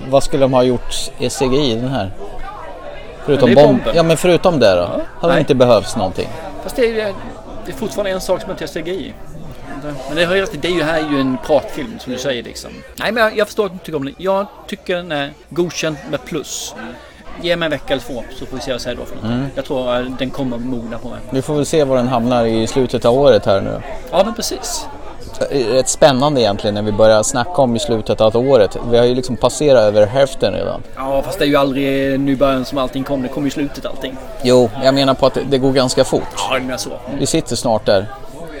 vad skulle de ha gjort i CGI den här? Förutom, det bomb... ja, men förutom det då? Har det Nej. inte behövts någonting? Fast det är, det är fortfarande en sak som inte är CGI. Men det, har ju, det är ju här är ju en pratfilm som du säger liksom. Nej men jag, jag förstår att du tycker om den. Jag tycker den är godkänd med plus. Ge mig en vecka eller två så får vi se vad jag säger då för något. Mm. Jag tror att den kommer mogna på mig. Vi får väl se var den hamnar i slutet av året här nu. Ja men precis. Är Rätt spännande egentligen när vi börjar snacka om i slutet av året. Vi har ju liksom passerat över hälften redan. Ja fast det är ju aldrig nu början som allting kommer. Det kommer i slutet allting. Jo, jag menar på att det- går ganska fort. Ja det menar så. Vi sitter snart där,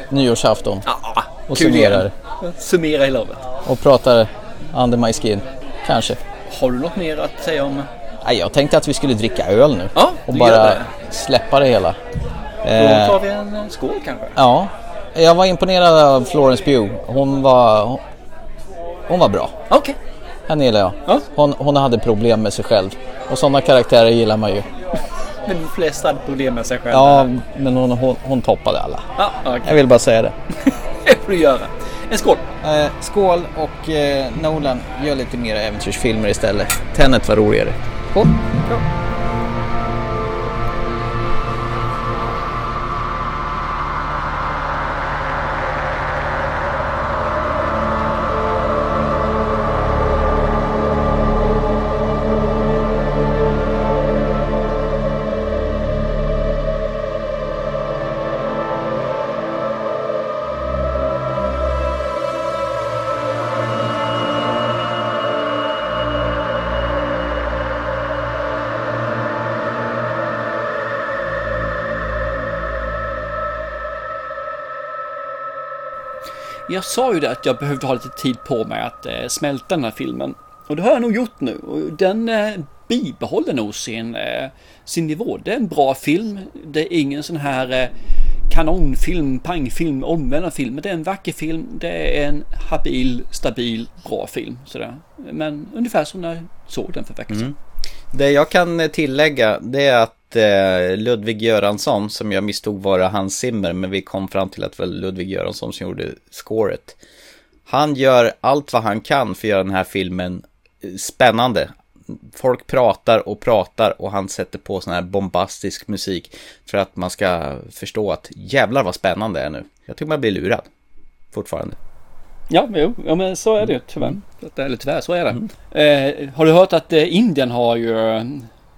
nyårsafton, Ja, och kul summerar. igen. Summera hela året. Och pratar under my skin. Kanske. Har du något mer att säga om? Nej, jag tänkte att vi skulle dricka öl nu. Ja, och bara det. släppa det hela. Då Eh, tar vi en eh, skål kanske. ja, jag var imponerad av Florence Pugh. Hon var, hon, var bra. Okej. Henne gillar jag. Ja. Hon, hon hade problem med sig själv. Och sådana karaktärer gillar man ju. Men de flesta hade problem med sig själva. Ja, men hon, hon, hon toppade alla. Ja, okej. Jag vill bara säga det. Det får du göra. En skål. Eh, skål och eh, Nolan, gör lite mer äventyrsfilmer istället. Tenet var roligare. Skål! Jag sa ju det att jag behövde ha lite tid på mig att eh, smälta den här filmen. Och det har jag nog gjort nu. Och den eh, bibehåller nog sin, eh, sin nivå. Det är en bra film. Det är ingen sån här eh, kanonfilm, pangfilm, omvända film. Men det är en vacker film. Det är en habil, stabil, bra film. Sådär. Men ungefär som när jag såg den för veckan sedan. Mm. Det jag kan eh, tillägga det är att Ludvig Göransson som jag misstog vara Hans Zimmer men vi kom fram till att det var Ludvig Göransson som gjorde scoret. Han gör allt vad han kan för att göra den här filmen eh, spännande. Folk pratar och pratar och han sätter på sån här bombastisk musik för att man ska förstå att jävlar vad spännande det är nu. Jag tycker man blir lurad. Fortfarande. Ja, jo, ja, men så är det ju tyvärr. Eller tyvärr, så är det. Eh, har du hört att eh, Indien har ju, eh,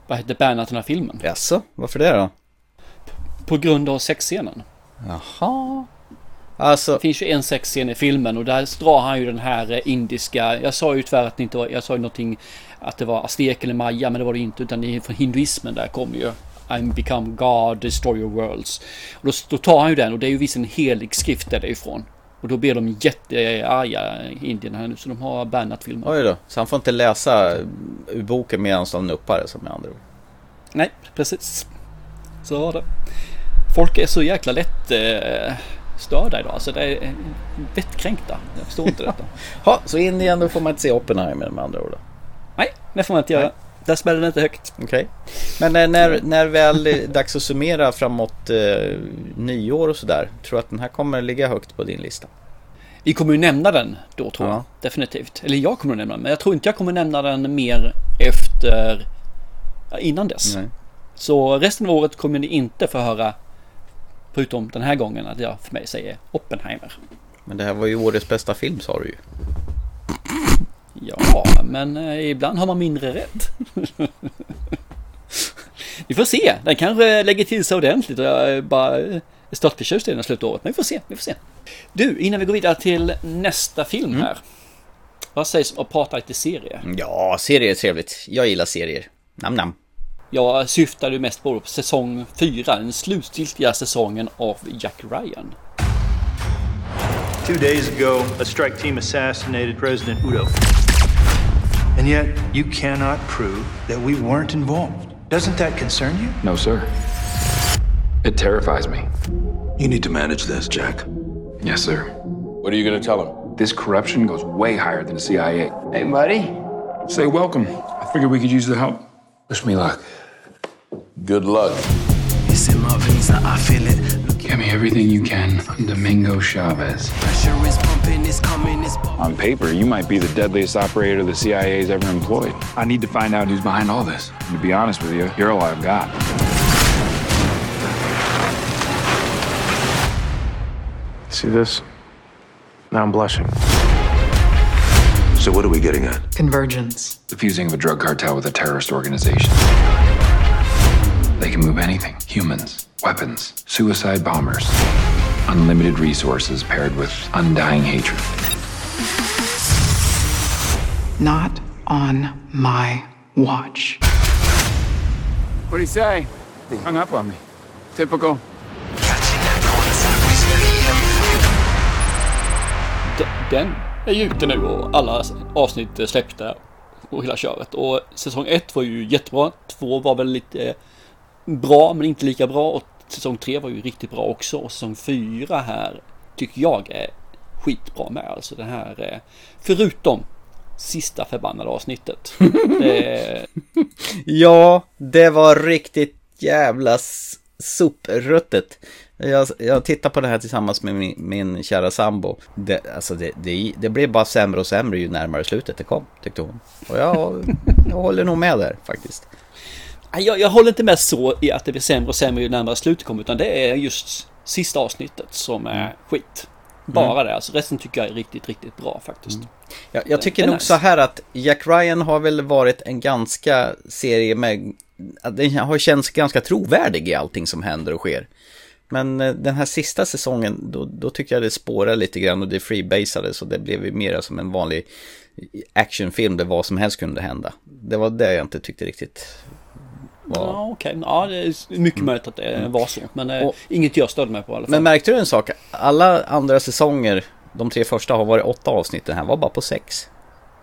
vad heter bannat den här filmen? Jaså, varför det då? På grund av sexscenen. Jaha. Alltså, Det finns ju en sexscen i filmen och där drar han ju den här eh, indiska, jag sa ju tyvärr att det inte var, jag sa ju någonting att det var aztek eller maya men det var det inte utan det är från hinduismen där kommer ju I'm become God, destroy your worlds. Och då, då tar han ju den och det är ju visst en helig skrift därifrån. Och då blir de jättearga indierna här nu så de har bannat filmen. oj då. Så han får inte läsa ur boken medan de nuppar det som med andra ord. Nej, precis. Så var det. Folk är så jäkla lätt eh, störda idag. Alltså det är vettkränkta. Jag förstår inte detta. Ja, så in igen då får man inte se Oppenheimer med andra ord då. Nej, det får man inte göra. Där smäller det inte högt. Okej. Men eh, när, när väl är dags att summera framåt eh, nyår och sådär. Tror du att den här kommer ligga högt på din lista? Vi kommer ju nämna den då tror jag. Ja. Definitivt. Eller jag kommer att nämna den. Men jag tror inte jag kommer nämna den mer efter... ja, Innan dess. Nej. Så resten av året kommer ni inte få höra. Förutom den här gången att jag för mig säger Oppenheimer. Men det här var ju årets bästa film sa du ju. Ja, men eh, ibland har man mindre rätt. vi får se. Den kanske lägger till sig ordentligt och jag är bara eh, är störtförtjust i den i slutet av året. Men vi får se, vi får se. Du, innan vi går vidare till nästa film här. Vad sägs om att prata lite serie? Ja, serier är trevligt. Jag gillar serier. Nam nam. Jag syftar ju mest på säsong 4, den slutgiltiga säsongen av Jack Ryan. Two days ago, a strike team assassinated President Udo. And yet, you cannot prove that we weren't involved. Doesn't that concern you? No, sir. It terrifies me. You need to manage this, Jack. Yes, sir. What are you going to tell him? This corruption goes way higher than the CIA. Hey, buddy. Say welcome. I figured we could use the help. Wish me luck. Good luck. It's in my veins, I feel it. Look Get me everything you can on Domingo Chavez. On paper, you might be the deadliest operator the CIA's ever employed. I need to find out who's behind all this. And to be honest with you, you're all I've got. See this? Now I'm blushing. So what are we getting at? Convergence. The fusing of a drug cartel with a terrorist organization. They can move anything humans, weapons, suicide bombers. Unlimited resources paired with undying hatred. Not on my watch. What'd he say? He hung up on me. Typical. Den är ju ute nu och alla avsnitt är släppta och hela köret. Och säsong ett var ju jättebra. Två var väl lite bra men inte lika bra. Och säsong tre var ju riktigt bra också. Och säsong fyra här tycker jag är skitbra med. Alltså det här eh, förutom sista förbannade avsnittet. Det, Ja, det var riktigt jävla sopruttet. Jag, jag tittar på det här tillsammans med min, min kära sambo. Det, alltså det, det, det blev bara sämre och sämre ju närmare slutet det kom, tyckte hon. Och jag, jag håller nog med där faktiskt. Jag, jag håller inte med så i att det blir sämre och sämre ju närmare slutet kommer. Utan det är just sista avsnittet som är skit. Bara Mm. det. Alltså resten tycker jag är riktigt, riktigt bra faktiskt. Jag, jag tycker nog nice. så här att Jack Ryan har väl varit en ganska serie med, den har känts ganska trovärdig i allting som händer och sker. Men eh, den här sista säsongen, då, då tycker jag det spårar lite grann och det freebasade så det blev ju mer som en vanlig actionfilm där vad som helst kunde hända. Det var det jag inte tyckte riktigt var... Ja, okej. Ja, det är mycket möjligt att det var så. Men eh, Och- inget jag störde mig på i alla fall. Men märkte du en sak? Alla andra säsonger, de tre första har varit åtta avsnitt, den här var bara på sex.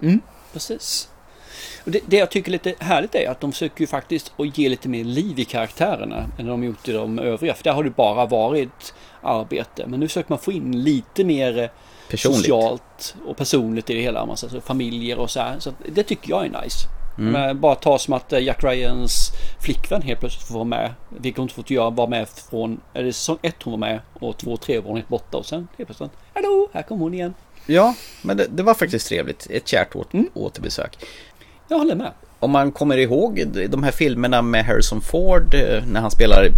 Mm, precis. Och det, det jag tycker är lite härligt är att de försöker ju faktiskt att ge lite mer liv i karaktärerna än de gjort i de övriga. För där har det bara varit arbete. Men nu försöker man få in lite mer eh, Personligt. socialt och personligt i det hela. Alltså så familjer och så här. Så det tycker jag är nice. Mm. Men bara ta som att eh, Jack Ryans flickvän helt plötsligt får vara med. Vilket hon inte fått göra, var med från, är det säsong ett hon var med och två, tre var hon helt borta och sen helt plötsligt, hallå, här kommer hon igen. Ja, men det, det var faktiskt trevligt. Ett kärt åt, återbesök. Jag håller med. Om man kommer ihåg de här filmerna med Harrison Ford eh, när han spelar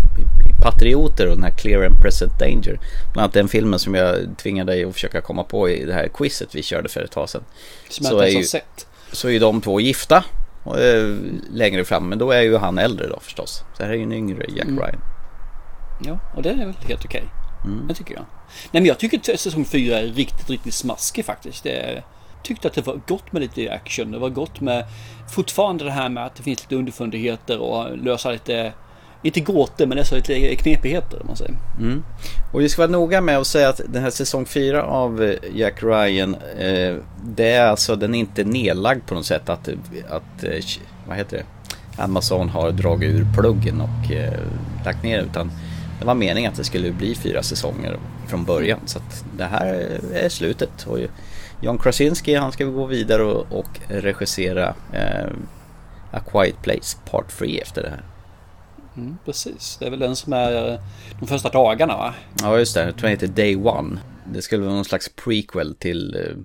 Patrioter och den här Clear and Present Danger. Bland annat den filmen som jag tvingade dig att försöka komma på i det här quizet vi körde för ett tag sedan. Som jag inte ens har sett. så är ju de två gifta längre fram, men då är ju han äldre då förstås. Så här är ju en yngre Jack Mm. Ryan. Ja, och det är väl helt okej. Mm. Det tycker jag. Nej men jag tycker att säsong 4 är riktigt, riktigt smaskig faktiskt. Det tyckte att det var gott med lite action. Det var gott med fortfarande det här med att det finns lite underfundigheter och lösa lite, inte gåtor men nästan lite knepigheter om man säger. Mm. Och vi ska vara noga med att säga att den här säsong 4 av eh, Jack Ryan, eh, det är alltså, den är inte nedlagd på något sätt att, att eh, vad heter det, Amazon har dragit ur pluggen och eh, lagt ner utan det var meningen att det skulle bli fyra säsonger från början så att det här är slutet. Och John Krasinski han ska gå vidare och, och regissera eh, A Quiet Place Part 3 efter det här. Mm, precis, det är väl den som är eh, de första dagarna va? Ja just det, jag tror den heter Day One. Det skulle vara någon slags prequel till eh,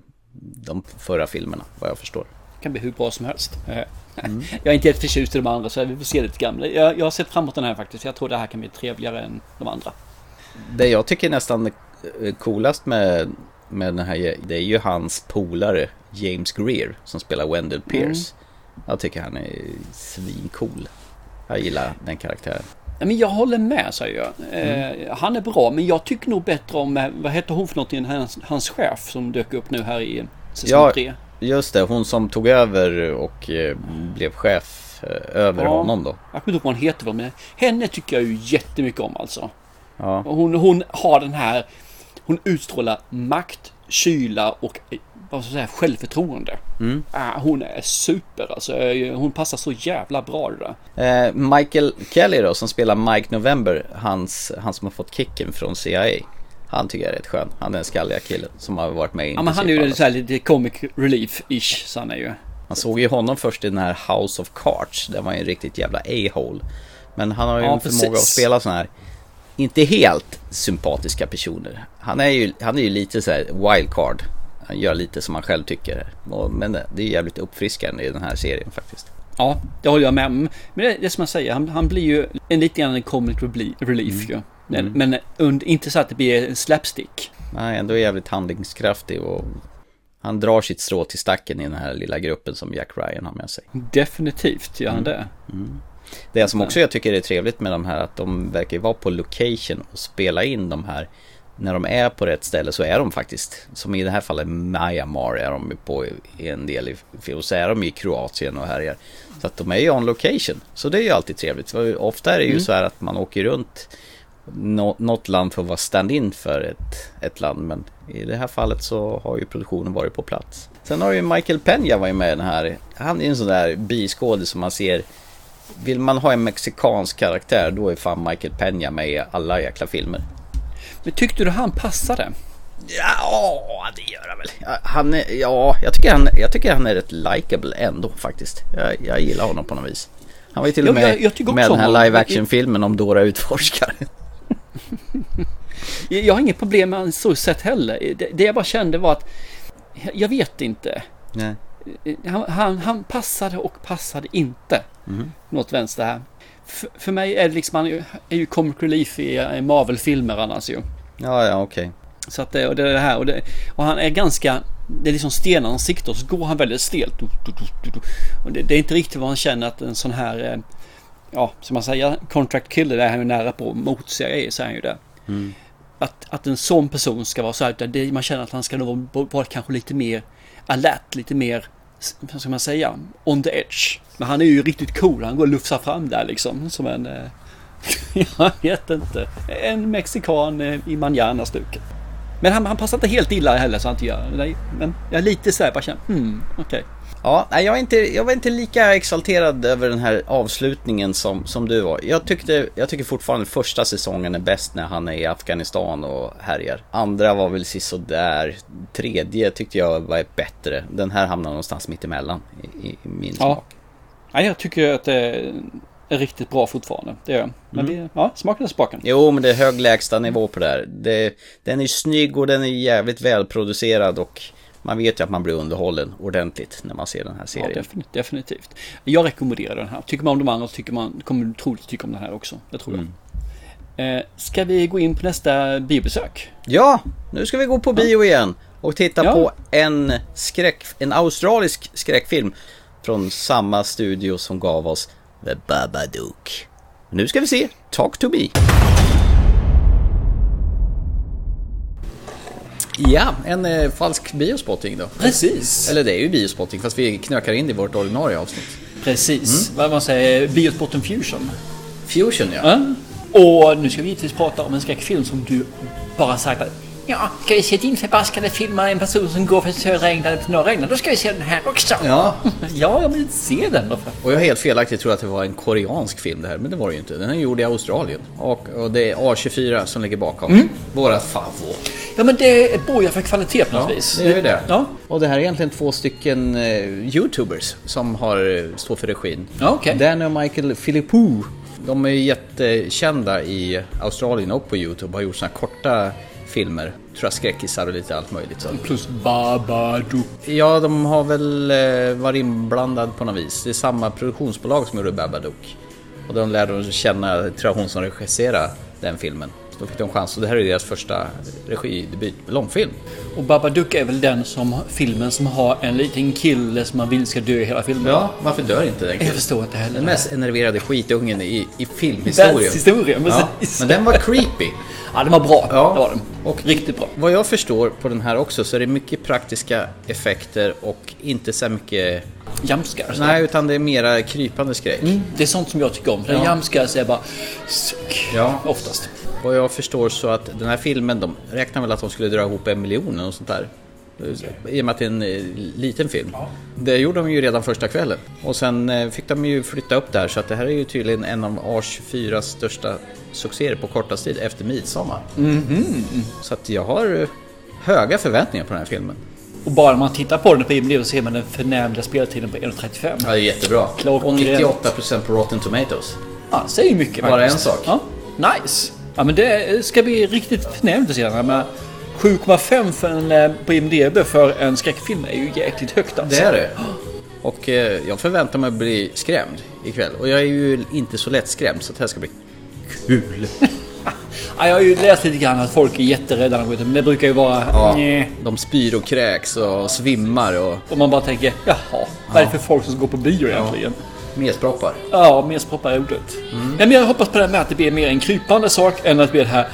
de förra filmerna vad jag förstår. Det kan bli hur bra som helst. Eh, Jag är inte helt förtjust i de andra så vi får se lite grann. Jag, jag har sett fram emot den här faktiskt. Jag tror det här kan bli trevligare än de andra. Det jag tycker är nästan coolast med, med den här det är ju hans polare James Greer som spelar Wendell Pierce. Jag tycker han är svincool. Jag gillar den karaktären. Ja, men jag håller med säger jag. Eh, han är bra men jag tycker nog bättre om, eh, vad heter hon för någonting, hans, hans chef som dök upp nu här i säsong Ja, 3. just det. Hon som tog över och eh, blev chef eh, över Ja. honom då. Jag kommer inte ihåg vad hon heter men henne tycker jag ju jättemycket om alltså. Ja. Hon, hon har den här, hon utstrålar makt, kyla och eh, vad ska säga, självförtroende. Mm. Ah, hon är super alltså. Hon passar så jävla bra det där. Eh, Michael Kelly då, som spelar Mike November, hans, han som har fått kicken från CIA. Han tycker jag är rätt skön. Han är den skalliga killen som har varit med i Ja men han är ju alla. så här lite comic relief-ish, så han är ju. Man såg ju honom först i den här House of Cards. Där var ju en riktigt jävla a-hole. Men han har ju Ja, en förmåga precis. att spela sådana här inte helt sympatiska personer. Han är ju, han är ju lite så här wildcard. Han gör lite som han själv tycker. Men det är jävligt uppfriskande i den här serien faktiskt. Ja, det håller jag med om. Men det, är som jag säger, han, han blir ju en lite grann en comic relief ju. Men, men und, inte så att det blir slapstick. Nej, ändå jävligt handlingskraftig och han drar sitt strå till stacken i den här lilla gruppen som Jack Ryan har med sig. Definitivt gör han det. Det som också jag tycker är trevligt med de här att de verkar vara på location och spela in de här. När de är på rätt ställe så är de faktiskt, som i det här fallet Myanmar är de på i en del i, och så är de i Kroatien och härjar. Så att de är ju on location. Så det är ju alltid trevligt. Ofta är det ju Mm. så här att man åker runt nå- något land för att vara stand-in för ett, ett land. Men i det här fallet så har ju produktionen varit på plats. Sen har ju Michael Peña varit med i den här. Han är en sån där biskådis som man ser vill man ha en mexikansk karaktär då är fan Michael Peña med i alla jäkla filmer. Men tyckte du han passade? Ja, det gör han väl. Han är, ja, jag tycker han, jag tycker han är rätt likable ändå faktiskt. Jag, jag gillar honom på något vis. Han var ju till och med jag- jag med den här live action filmen om Dora Utforskare. Jag har inget problem med hans så sätt heller. Det, det jag bara kände var att jag vet inte. Nej. Han, han, han passade och passade inte. Mhm. Något vänster här. För, för mig är det liksom, han är ju, comic relief i eh, Marvel-filmer annars ju. Ja, ja, okej. Så att det, och det är det här och, det, och han är ganska, det är liksom stenansikte och så går han väldigt stelt. Och det, det är inte riktigt vad man känner att en sån här, eh, ja som man säger, contract killer, det är han ju nära på motsäga så är han ju det. Mm. Att, att en sån person ska vara så här, utan man känner att han ska nog vara, vara kanske lite mer alert, lite mer, vad ska man säga, on the edge. Men han är ju riktigt cool, han går och lufsar fram där liksom som en, eh, jag vet inte, en mexikan eh, i manjana-stuket. Men han, han passar inte helt illa heller så han inte gör nej, Men jag är lite så här, bara känner, hmm, okej. Ja, jag, är inte, jag var inte lika exalterad över den här avslutningen som, som du var. Jag, tyckte, jag tycker fortfarande första säsongen är bäst när han är i Afghanistan och härjar. Andra var väl där. Tredje tyckte jag var bättre. Den här hamnar någonstans mitt emellan i, i min Ja. smak. Ja, jag tycker att det är riktigt bra fortfarande. Det gör jag. Men Mm. det, ja, smaken är spaken. Jo, men det är hög lägsta nivå på det här. Det, den är snygg och den är jävligt välproducerad och man vet ju att man blir underhållen ordentligt när man ser den här Ja, serien. definitivt, definitivt. Jag rekommenderar den här. Tycker man om de andra så tycker man, kommer du troligt tycka om den här också. Det tror Mm. jag. Eh, ska vi gå in på nästa biobesök? Ja, nu ska vi gå på bio igen och titta Ja. på en skräck, en australisk skräckfilm från samma studio som gav oss The Babadook. Nu ska vi se Talk to me. Ja, en eh, falsk biospotting då. Precis. Eller det är ju biospotting fast vi knökar in det i vårt ordinarie avsnitt. Precis. Vad man säger, Biosporten Fusion. Fusion ja. Ja. Och nu ska vi givetvis prata om en skräckfilm som du bara sagt att Ja, ska vi se din förbaskade film med en person som går från södra England till norra England, då ska vi se den här också. Ja. ja, jag vill se den då. Och jag helt felaktigt tror att det var en koreansk film det här, men det var det ju inte. Den är gjord i Australien. Och, och det är A24 som ligger bakom. Mm. Vårat favvo. Ja, men det borgar för kvalitet på något vis. Det är ju det. Ja. Och det här är egentligen två stycken eh, YouTubers som har, eh, står för regin. Ja, okej. Danny och Michael Philippou. De är jättekända i Australien och på YouTube. Har gjort såna korta filmer. Tror jag skräckisar och lite allt möjligt. Så. Plus Babadook. Ja, de har väl eh, varit inblandad på något vis. Det är samma produktionsbolag som gjorde Babadook. Och de lärde de känna, tror jag, hon som regisserade den filmen. Så då fick de chans. Och det här är deras första regidebut, långfilm. Och Babadook är väl den som filmen som har en liten kille som man vill ska dö i hela filmen. Ja, varför dör inte den killen? Jag förstår inte heller. Den mest enerverade skitungen i, i filmhistorien. Världshistorien, ja, precis. Men den var creepy. Ja, den var bra. Ja. Det var den. Och Riktigt bra. Vad jag förstår på den här också så är det mycket praktiska effekter och inte så mycket... Jumpscares. Nej, utan det är mera krypande skräck. Mm, det är sånt som jag tycker om. Ja. ja. jumpscares är bara suck. Ja. Oftast. Vad jag förstår så att den här filmen, de räknar väl att de skulle dra ihop en miljon och sånt där. I och med att det är en eh, liten film. Det gjorde de ju redan första kvällen. Och sen eh, fick de ju flytta upp det här så att det här är ju tydligen en av A24 största succéer på kortast tid efter Midsommar. Mhm. Så att jag har eh, höga förväntningar på den här filmen. Och bara när man tittar på den på IMDb så ser man den förnämliga speltiden på 1.35. Ja, det är jättebra. Klockrent. Och 98% på Rotten Tomatoes. Ja, säger mycket Bara faktiskt. en sak. Ja. Nice. Ja men det ska bli riktigt förnämligt att se den här med 7,5 för en, eh, på IMDB för en skräckfilm är ju jäkligt högt alltså. Det är det. Och eh, jag förväntar mig att bli skrämd ikväll. Och jag är ju inte så lätt skrämd så det här ska bli kul. Ja, jag har ju läst lite grann att folk är jätterädda när de går ut, men det brukar ju vara... Ja, de spyr och kräks och svimmar och... Och man bara tänker, jaha, vad är det för folk som går på bio egentligen? Mesproppar. Ja, mesproppar är ordet. Mm. Nej, men jag hoppas på det här med att det blir mer en krypande sak än att det blir det här...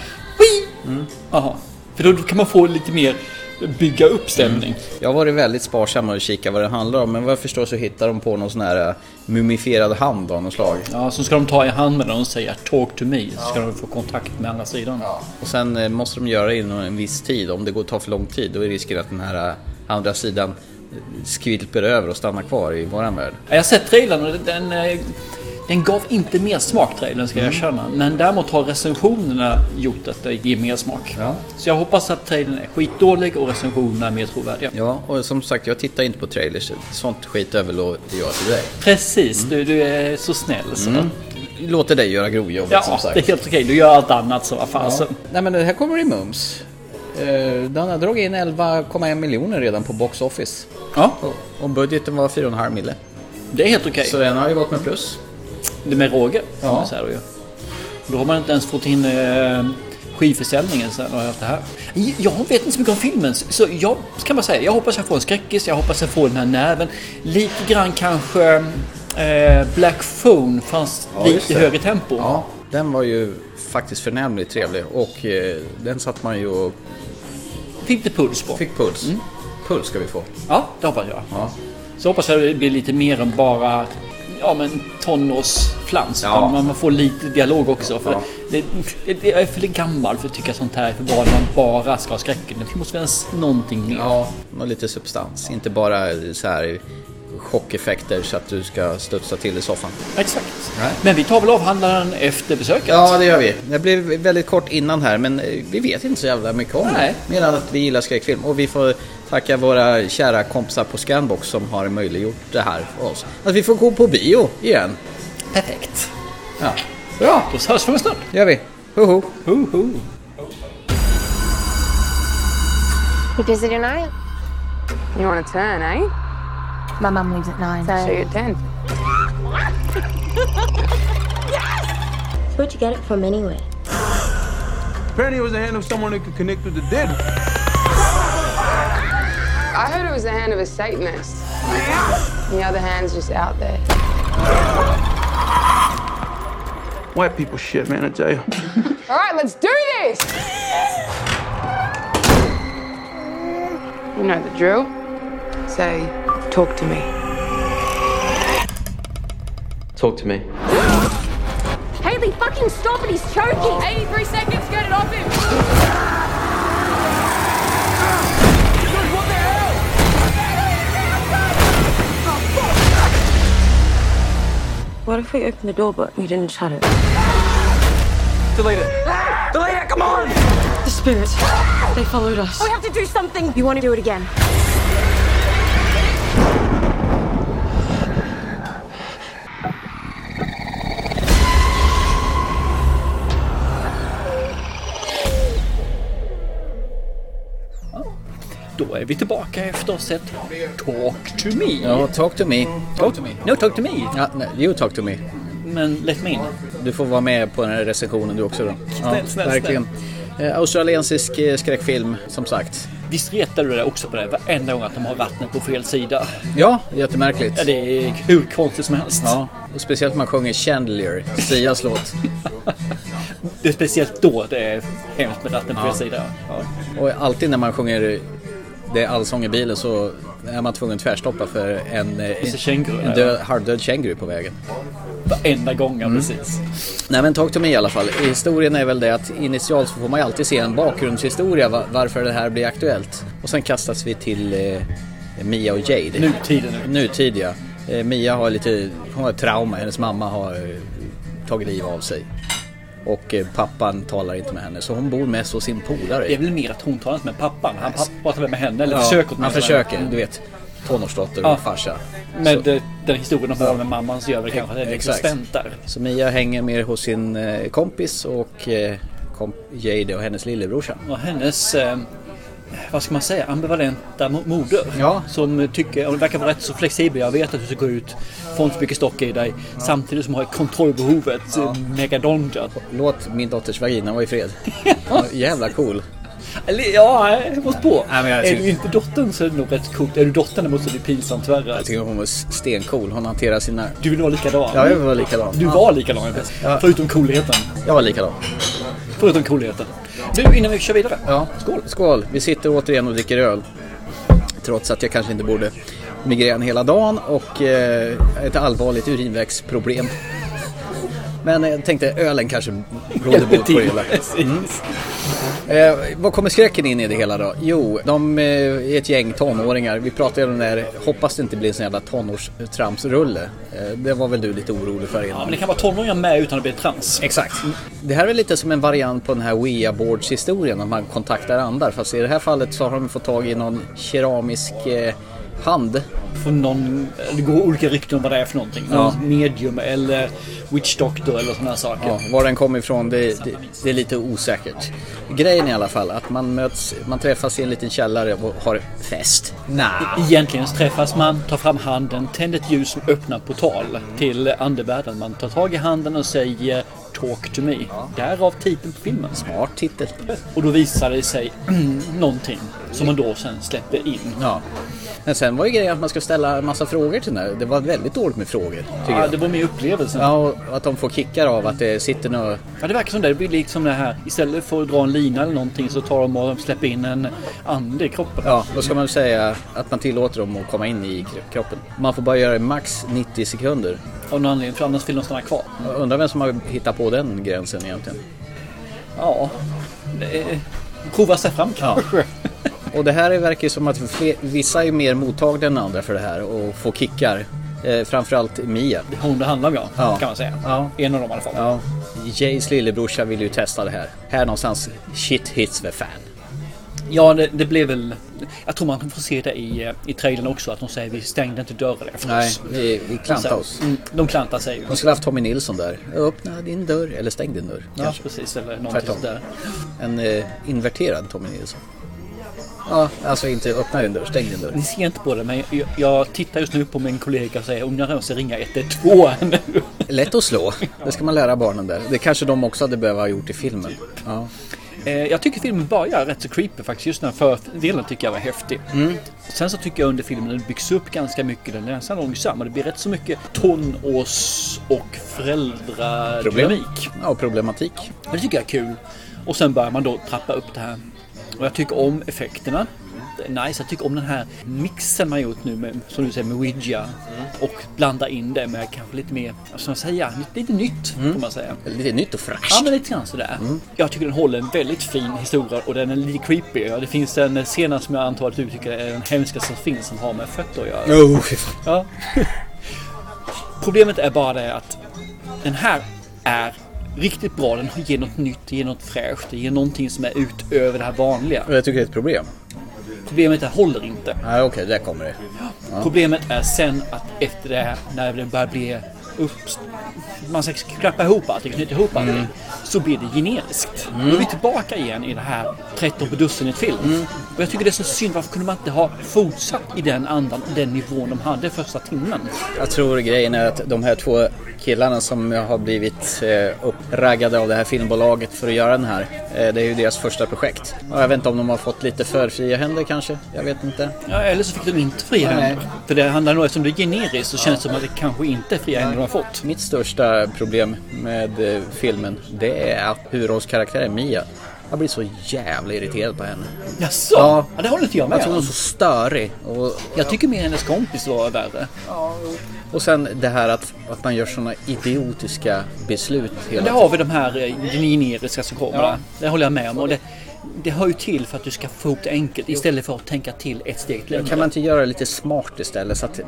Mm. Jaha. För då kan man få lite mer bygga upp stämning. Jag har varit väldigt sparsam med att kika vad det handlar om. Men vad jag förstår så hittar de på någon sån här eh, mumifierad hand av något slag. Ja, så ska de ta i hand med den och säga “Talk to me” så ska de få kontakt med andra sidan. Och sen eh, måste de göra det inom en viss tid. Om det går att ta för lång tid då är risken att den här eh, andra sidan skvilper över och stannar kvar i våran värld. Ja, Jag har sett trailern och den, den gav inte mer smak trailern ska jag Mm. erkänna. Men däremot har recensionerna gjort att det ger mer smak. Så jag hoppas att trailern är skitdålig och recensionerna är mer trovärdiga. Ja, och som sagt jag tittar inte på trailers. Sånt skit överlåter jag till dig. Precis, du, du är så snäll så. Mm. Låter dig göra grovjobbet som Ja, sagt. det är helt okej. Du gör allt annat så vad fasen. Ja. Nej men det här kommer i mums. Eh, Den har dragit in 11,1 miljoner redan på Box Office. Ja. Och- Och budgeten var 4,5 mille. Det är helt okej. Så den har ju gått med plus. Det är med råge. Ja. Så här, då, ju. då har man inte ens fått in eh, skivförsäljningen sen och allt det här. Jag vet inte så mycket om filmen så jag kan bara säga jag hoppas jag får en skräckis, jag hoppas jag får den här nerven. Lite grann kanske eh, Black Phone fast Ja, lite det. högre tempo. Ja, den var ju faktiskt förnämligt trevlig och eh, den satt man ju och Fick det puls på. fick puls. Puls ska vi få. Ja, det hoppas jag. Ja. Så hoppas jag det blir lite mer än bara ja, men tonårsflans. Ja. Man, man får lite dialog också. För Ja. det, det, det, jag är för gammal för att tycka sånt här är för när man bara ska ha skräcken. Det måste finnas någonting mer. Ja, och lite substans. Inte bara så här chockeffekter så att du ska studsa till i soffan. Exakt. Nej. Men vi tar väl avhandlaren efter besöket? Ja, det gör vi. Det blev väldigt kort innan här, men vi vet inte så jävla mycket om Nej. det. Mer än att vi gillar skräckfilm. Och vi får tacka våra kära kompisar på Scanbox som har möjliggjort det här för oss. Att vi får gå på bio igen. Perfekt. Ja. Bra, Då hörs vi det gör vi. Ho, ho. Ho, ho. You busy tonight? You want a turn, eh? My mum leaves at nine. So you're ten. Where'd you get it from anyway? Apparently, it was the hand of someone that could connect with the dead. I heard it was the hand of a Satanist. The other hand's just out there. White people shit, man, I tell you. All right, let's do this! You know the drill. Say, talk to me. Talk to me. Haley, fucking stop it! He's choking! 83 seconds, get it off him! What if we opened the door but we didn't shut it? Delete it. Delete it, come on! The spirits. They followed us. We have to do something! You want to do it again? Då är vi tillbaka efter ha sett Talk to me. Ja, talk to me. Talk to me. No, talk to me. Ja, nej, you talk to me. Men let me in. Du får vara med på den här recensionen du också då. Snäll, snäll, verkligen. Eh, australiensisk eh, skräckfilm, som sagt. Visst retar du dig också på det varenda gång att de har vattnet på fel sida? Ja, jättemärkligt. Ja, det är hur konstigt som helst. Ja, och speciellt när man sjunger Chandelier, Sias låt. Det är speciellt då det är hemskt med vatten på Ja. fel sida. Ja. Och alltid när man sjunger det är allsång i bilen så är man tvungen att tvärstoppa för en, eh, en här? död, halvdöd känguru på vägen. Varenda gång, ja, Mm. precis. Nej men Talk to me i alla fall. Historien är väl det att initialt så får man ju alltid se en bakgrundshistoria va- varför det här blir aktuellt. Och sen kastas vi till eh, Mia och Jade. Nutiden nu. Nutid ja. Eh, Mia har lite, hon har ett trauma, hennes mamma har eh, tagit liv av sig. Och eh, pappan talar inte med henne så hon bor mest hos sin polare. Det är väl mer att hon talar inte med pappan. Han pratar väl med henne, eller Ja, försöker Han försöker, du vet. Tonårsdotter och Ja. farsa. Med Så- den historien de har med mamman så gör väl kanske att det är lite Exakt. spänt där. Så Mia hänger mer hos sin eh, kompis och eh, kom Jade och hennes lillebrorsa. Och hennes, eh, vad ska man säga, ambivalenta mo- moder. Ja. Som tycker, och verkar vara rätt så flexibel. Jag vet att du ska gå ut, få inte så mycket stock i dig. Samtidigt som har kontrollbehovet ja. megadonjat. Låt min dotters vagina vara i fred. ja, jävla cool. Ja, jag måste på. Nej, är tycker- du inte dottern så är det nog rätt coolt. Är du dottern måste det bli pinsamt värre. Jag tycker hon var stencool. Hon hanterar sina... Du vill vara likadan? Ja, jag vill vara likadan. Du var likadan, Ja. förutom coolheten. Jag var likadan. Förutom coolheten. Du, innan vi kör vidare. Ja. Skål. Skål. Vi sitter återigen och dricker öl. Trots att jag kanske inte borde migrän hela dagen och eh, ett allvarligt urinvägsproblem. Men jag tänkte ölen kanske råder bot på det hela. Mm. Eh, vad kommer skräcken in i det hela då? Jo, de eh, är ett gäng tonåringar. Vi pratade om den där, hoppas det inte blir en sån jävla tonårstramsrulle. Eh, det var väl du lite orolig för Ja, innan. men det kan vara tonåringar med utan att bli trans. Exakt. Det här är lite som en variant på den här Ouija boards historien när man kontaktar andar. Fast i det här fallet så har de fått tag i någon keramisk eh, hand. Från någon, det går olika rykten om vad det är för någonting. Ja. Medium eller witch doctor eller sådana här saker. Ja, var den kom ifrån det, det, det är lite osäkert. Grejen i alla fall att man möts, man träffas i en liten källare och har fest. Nej. Egentligen så träffas man, tar fram handen, tänder ett ljus som öppnar portal till andevärlden. Man tar tag i handen och säger Talk to me. Därav titeln på filmen. Smart titel. Och då visar det sig någonting som man då sen släpper in. Ja. Men sen var ju grejen att man ska ställa en massa frågor till den här. Det var väldigt dåligt med frågor. Ja, jag. det var med upplevelsen. Ja, och att de får kickar av att det sitter några... Ja, det verkar som det. Det blir liksom det här. Istället för att dra en lina eller någonting så tar de och släpper in en ande i kroppen. Ja, då ska man säga att man tillåter dem att komma in i kro- kroppen. Man får bara göra det max 90 sekunder. Av någon anledning, för annars vill de stanna kvar. Jag undrar vem som har hittat på den gränsen egentligen. Ja, prova sig fram kanske. Och det här verkar ju som att fler, vissa är mer mottagliga än andra för det här och får kickar. Eh, framförallt Mia. Hon det handlar om ja, Ja. kan man säga. Ja. En av dem i alla fall. Ja. Jays lillebrorsa vill ju testa det här. Här någonstans, shit hits the fan. Ja, det, det blev väl... Jag tror man får se det i, eh, i trailern också, att de säger vi stängde inte dörren efter Nej, oss. vi, vi klantade oss. Mm, De klantar sig ju. De skulle haft Tommy Nilsson där. Öppna din dörr, eller stäng din dörr. Ja, kanske. precis. Eller någonting sådär. En eh, inverterad Tommy Nilsson. Ja, alltså inte öppna din dörr, stäng din dörr. Ni ser inte på det, men jag, jag tittar just nu på min kollega och säger ungefär måste ringa 112 nu. Lätt att slå. Det ska man lära barnen där. Det kanske de också hade behövt ha gjort i filmen. Ja. Eh, Jag tycker filmen börjar rätt så creepy faktiskt. Just den här fördelen tycker jag var häftig. Mm. Sen så tycker jag under filmen den byggs upp ganska mycket. Den är nästan långsam och det blir rätt så mycket tonårs och föräldradynamik. Ja, och problematik. Men det tycker jag är kul. Och sen börjar man då trappa upp det här. Och jag tycker om effekterna. Det är nice. Jag tycker om den här mixen man gjort nu med, som du säger, med Ouija. Och blanda in det med kanske lite mer, ska man säga, lite, lite nytt får man säga. Lite nytt och fräscht. Ja, men lite grann sådär. Jag tycker den håller en väldigt fin historia och den är lite creepy. Det finns en scen som jag antar att du tycker är den hemskaste som finns som har med fötter att göra. Oh. Ja. Problemet är bara det att den här är riktigt bra. Den ger något nytt, ger något fräscht, det ger någonting som är utöver det här vanliga. Jag tycker det är ett problem. Problemet är håller inte. Nej, okej, där kommer det. Ja. Problemet är sen att efter det här, när det börjar bli upp... Man ska klappa ihop allting, knyta ihop allting. Mm. Så blir det generiskt. Mm. Då är vi tillbaka igen i det här 13 på dussinet film. Mm. Och jag tycker det är så synd, varför kunde man inte ha fortsatt i den andan, den nivån de hade första timmen? Jag tror grejen är att de här två killarna som har blivit eh, uppraggade av det här filmbolaget för att göra den här. Eh, det är ju deras första projekt. Och jag vet inte om de har fått lite för fria händer kanske. Jag vet inte. Ja, eller så fick de inte fria händer. För det handlar nog, eftersom det är generiskt så känns det som att det kanske inte är fria händer de har fått. Mitt största problem med eh, filmen det är att huvudrollskaraktären Mia jag blir så jävla irriterad på henne. Jaså? Ja, det håller inte jag med Jag tror hon om. är så störig. Och, Jag tycker mer hennes kompis var värre. och sen det här att, att man gör såna idiotiska beslut hela det har vi de här eh, generiska som kommer. Ja. Det håller jag med om. Och det, det hör ju till för att du ska få ihop det enkelt istället för att tänka till ett steg längre. Kan man inte göra det lite smart istället så att,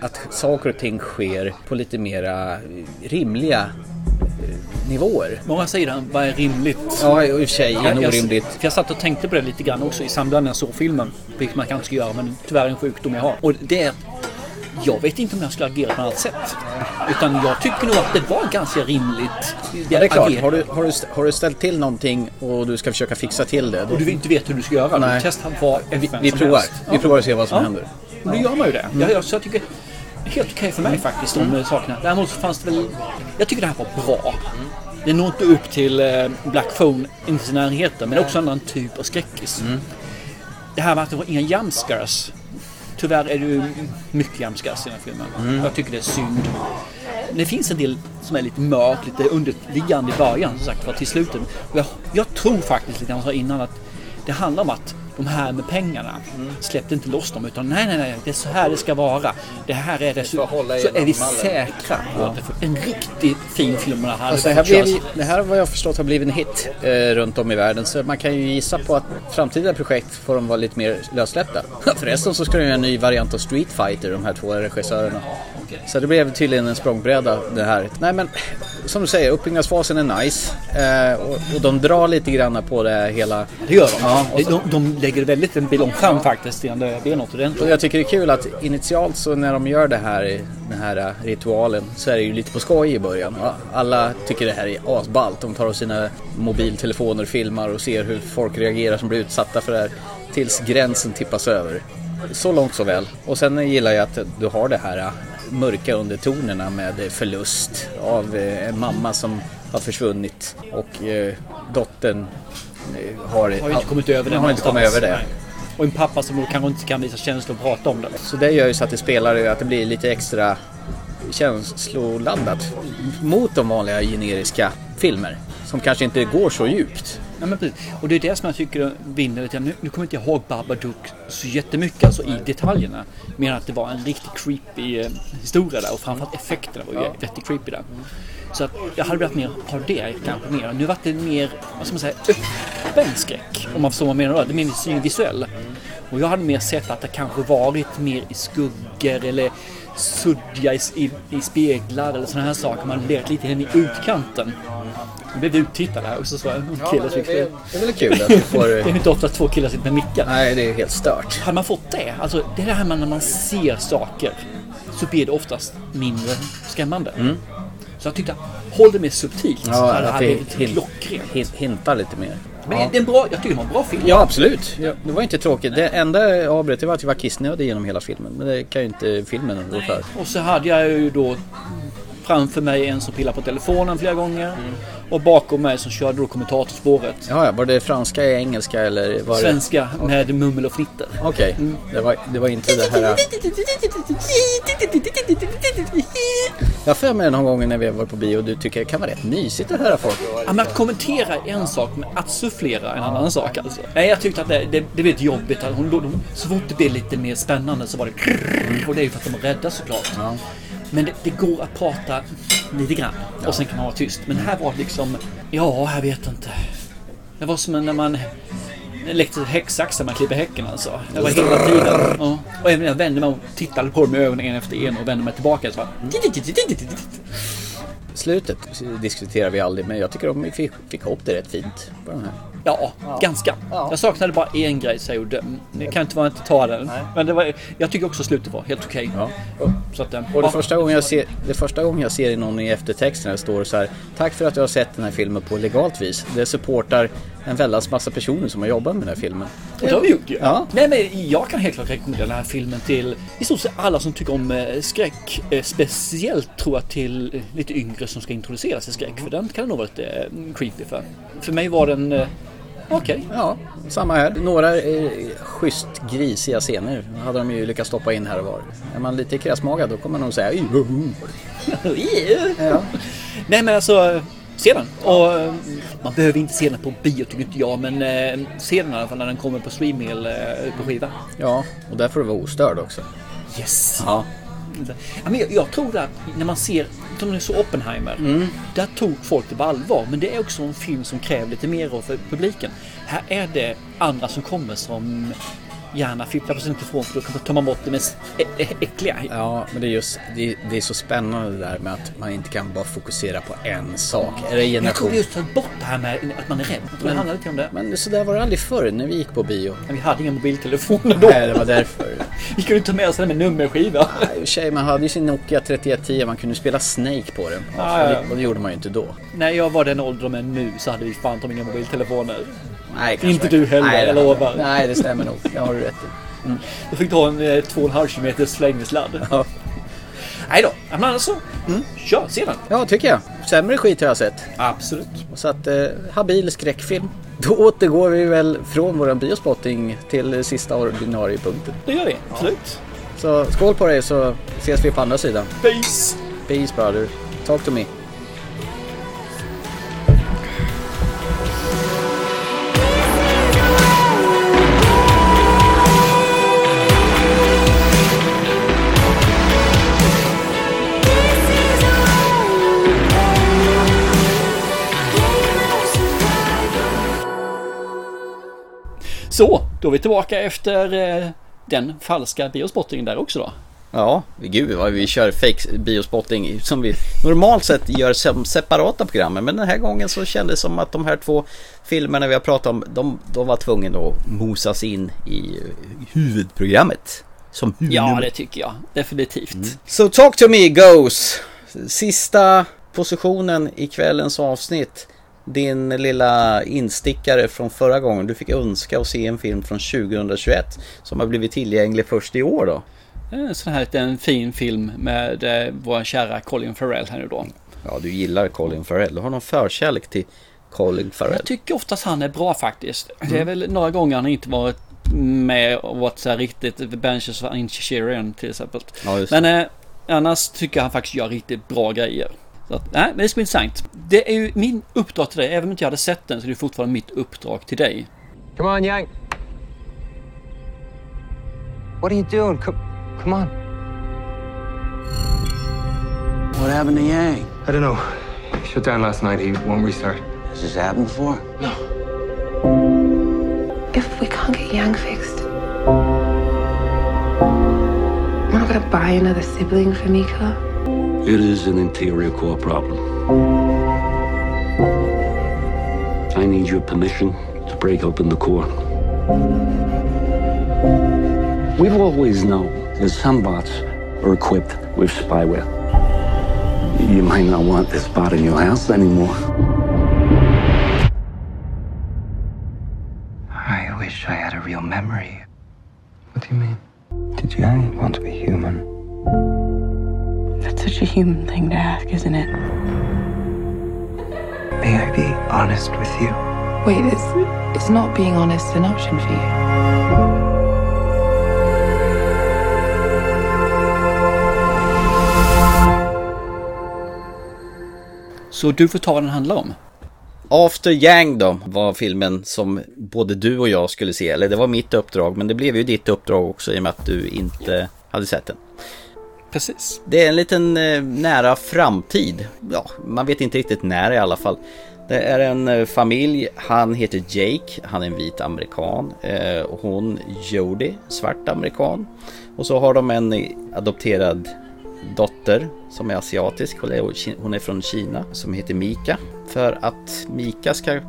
att saker och ting sker på lite mera rimliga eh, nivåer? Många säger vad är rimligt? Ja, i och för sig, Jag- jag- orimligt. För jag satt och tänkte på det lite grann också i samband med jag såg filmen. Vilket man kanske ska göra men tyvärr en sjukdom jag har. Och det är Jag vet inte om jag skulle agera på något annat sätt. Utan jag tycker nog att det var ganska rimligt. Ja, det är klart. Har du, har, du, har du ställt till någonting och du ska försöka fixa till det. Då, Och du inte vet hur du ska göra. Nej. Du testar vad vi, vi provar. helst. Vi provar och ser vad som Ja. händer. Och då gör man ju det. Mm. Jag, så jag tycker helt okej för mig faktiskt de mm. sakerna. Däremot så fanns det väl... Jag tycker det här var bra. Det når inte upp till eh, Black Phone, inte i närheten, men också en annan typ av skräckis. Mm. Det här med att det var inga jumpscares. Tyvärr är det ju mycket jumpscares i den här filmen. Mm. Jag tycker det är synd. Det finns en del som är lite mörkt, lite underliggande i början som sagt var till slutet. Jag, jag tror faktiskt lite grann som jag sa innan att det handlar om att de här med pengarna släppte inte loss dem utan nej, nej, nej, det är så här det ska vara. Det här är det. Så, så är vi säkra på att det får en riktigt fin film. Här Alltså det, här blev, det här vad jag förstått har blivit en hit eh, runt om i världen. Så man kan ju gissa på att framtida projekt får de vara lite mer lössläppta. Förresten så ska de göra en ny variant av Street Fighter, de här två regissörerna. Så det blev tydligen en språngbräda det här. Nej men som du säger, uppbyggnadsfasen är nice. Eh, och, och de drar lite grann på det hela. Det gör de. Ja, och de, de lägger väldigt en lång fram faktiskt innan det blir något ordentligt. Och jag tycker det är kul att initialt så när de gör det här, den här ritualen så är det ju lite på skoj i början. Alla tycker det här är asballt. De tar av sina mobiltelefoner, filmar och ser hur folk reagerar som blir utsatta för det här. Tills gränsen tippas över. Så långt så väl. Och sen gillar jag att du har det här mörka undertonerna med förlust av eh, en mamma som har försvunnit och eh, dottern har, Har inte kommit över det har inte kommit över det. Nej. Och en pappa som kanske inte kan visa känslor och prata om det. Så det gör ju så att det spelar att det blir lite extra känsloladdat mot de vanliga generiska filmer som kanske inte går så djupt. Ja, men precis. Och det är det som jag tycker vinner lite. Nu, nu kommer inte jag ihåg Babadook så jättemycket alltså i detaljerna. Men att det var en riktigt creepy eh, historia där och framförallt effekterna var ju Ja. väldigt creepy där. Så att jag hade velat mer ha det kanske mer. Nu vart det mer, vad ska man säga, öppen skräck. Om man förstår vad jag menar då. Det är mer visuell. Och jag hade mer sett att det kanske varit mer i skuggor eller suddiga i, i, i speglar eller sådana här saker. Man legat lite in i utkanten. Jag blev uttittad här också så det en kille som fick det, det är väl kul att du får... det är inte ofta två killar sitter med mickar. Nej, det är helt stört. Hade man fått det, alltså det är det här med när man ser saker så blir det oftast mindre skrämmande. Mm. Så jag tyckte, håll det mer subtilt. så Ja, hade det det blivit hin- klockrent. hin- hintar lite mer. Men Ja. det är en bra, jag tycker det var en bra film. Ja, absolut. Ja, det var inte tråkigt. Det enda det var att jag var kissnödig genom hela filmen. Men det kan ju inte filmen rå för. Och så hade jag ju då framför mig en som pillade på telefonen flera gånger. Mm. Och bakom mig som körde då kommentatorspåret. Ja, ja, var det franska, engelska eller var det... Svenska med mummel och fnitter. Okej, det, var, det var inte det här... Jag för mig någon gång när vi var på bio och du tycker det kan vara rätt mysigt att höra folk. Ja, men att kommentera är en sak, men att sufflera är en annan sak alltså. Nej, jag tyckte att det, det, det blev lite jobbigt. Att hon, de, så fort det blev lite mer spännande så var det Och det är ju för att de är rädda såklart. Men det, det går att prata lite grann. Och sen kan man vara tyst. Men här var det liksom, ja, jag vet inte. Det var som när man elektrisk häcksax man klipper häcken alltså. Det var hela tiden. Ja. Och även när jag vände mig och tittade på dem med ögonen en efter en och vände mig tillbaka så bara... Slutet diskuterar vi aldrig men jag tycker de fick, fick ihop det rätt fint. På den här. Ja, ganska. Jag saknade bara en grej så jag gjorde. Det kan inte vara att inte ta den. Men det var, jag tycker också slutet var helt okej. Att, eh, Och det ja. första, gången jag ser, det första gången jag ser i någon i eftertexterna står det så här Tack för att du har sett den här filmen på legalt vis. Det supportar en väldans massa personer som har jobbat med den här filmen. Och det har vi gjort ju. Ja. Nej men jag kan helt klart rekommendera den här filmen till i stort sett alla som tycker om eh, skräck. Eh, speciellt tror jag till lite yngre som ska introduceras till skräck. För den kan det nog vara lite creepy för. För mig var den okej. Ja, samma här. Några eh, schysst grisiga scener hade de ju lyckats stoppa in här och var. Är man lite krassmagad då kommer man nog säga ja. Nej men alltså, se den. Och eh, man behöver inte se den på bio tycker inte jag. Men eh, se den i alla fall när den kommer på streaming eller eh, på skiva. Ja, och där får du vara ostörd också. Yes! Ja. Ja, men jag, jag tror att när man ser, som så Oppenheimer, Mm. där tog folk det på allvar. Men det är också en film som kräver lite mer av publiken. Här är det andra som kommer som gärna fipplar på sin telefon för då kan man ta bort det mest äckliga. Ja, men det är just det, det är så spännande det där med att man inte kan bara fokusera på en sak. Är det Jag tror generation? vi just tagit bort det här med att man är rädd. Det handlar lite om det. Men så där var det aldrig förr när vi gick på bio. Men vi hade inga mobiltelefoner då. Nej, det var därför. Vi kunde ta med oss den med nummerskiva. Nej, sig, man hade ju sin Nokia 3110, man kunde spela Snake på den. Ja, och, det, och det gjorde man ju inte då. När jag var den åldern med nu så hade vi fan ta inga mobiltelefoner. Nej, Inte du heller, Nej, jag lovar. Nej, det stämmer nog. Det har rätt i. Mm. Du fick ta en eh, 2,5 km slängsladd. Ja. Nej då, men annars så. Mm. Kör, se den. Ja, tycker jag. Sämre skit har jag sett. Absolut. Så att, eh, habil skräckfilm. Då återgår vi väl från våran biospotting till sista ordinarie punkten. Det gör vi, absolut. Så skål på dig så ses vi på andra sidan. Peace! Peace brother. Talk to me. Så, då är vi tillbaka efter eh, den falska biospottingen där också då. Ja, gud vad vi kör fake biospotting som vi normalt sett gör som separata program. Men den här gången så kändes det som att de här två filmerna vi har pratat om, de, de var tvungna att mosas in i huvudprogrammet. Som Ja, det tycker jag. Definitivt. Så Talk to me goes. Sista positionen i kvällens avsnitt. Din lilla instickare från förra gången. Du fick önska att se en film från 2021 som har blivit tillgänglig först i år då. En sån här liten fin film med eh, vår kära Colin Farrell här nu då. Ja, du gillar Colin Farrell. Du har någon förkärlek till Colin Farrell. Jag tycker oftast han är bra faktiskt. Det är Mm. väl några gånger han inte varit med och varit så här riktigt Benches of Inchirian till exempel. Ja. Men eh, annars tycker jag han faktiskt gör riktigt bra grejer. Så att, nej, men det ska bli intressant. Det är ju min uppdrag till dig. Även om inte jag hade sett den så är det fortfarande mitt uppdrag till dig. Come on, Yang. What are you doing? Come, come on. What happened to Yang? I don't know. He shut down last night. He won't restart. Has this happened before? No. If we can't get Yang fixed, we're not gonna buy another sibling for Mika. It is an interior core problem. I need your permission to break open the core. We've always known that some bots are equipped with spyware. You might not want this bot in your house anymore. I wish I had a real memory. What do you mean? Did Yang want to be human? That's such a human thing to ask, isn't it? May I be honest with you? Wait, is is not being honest an option for you? Så du får ta vad den handlar om. After Yang då var filmen som både du och jag skulle se. Eller det var mitt uppdrag men det blev ju ditt uppdrag också i och med att du inte hade sett den. Precis. Det är en liten eh, nära framtid. Ja, man vet inte riktigt när i alla fall. Det är en eh, familj. Han heter Jake. Han är en vit amerikan. Eh, och hon Jody, svart amerikan. Och så har de en eh, adopterad dotter som är asiatisk. Hon är, hon är från Kina som heter Mika. För att Mika ska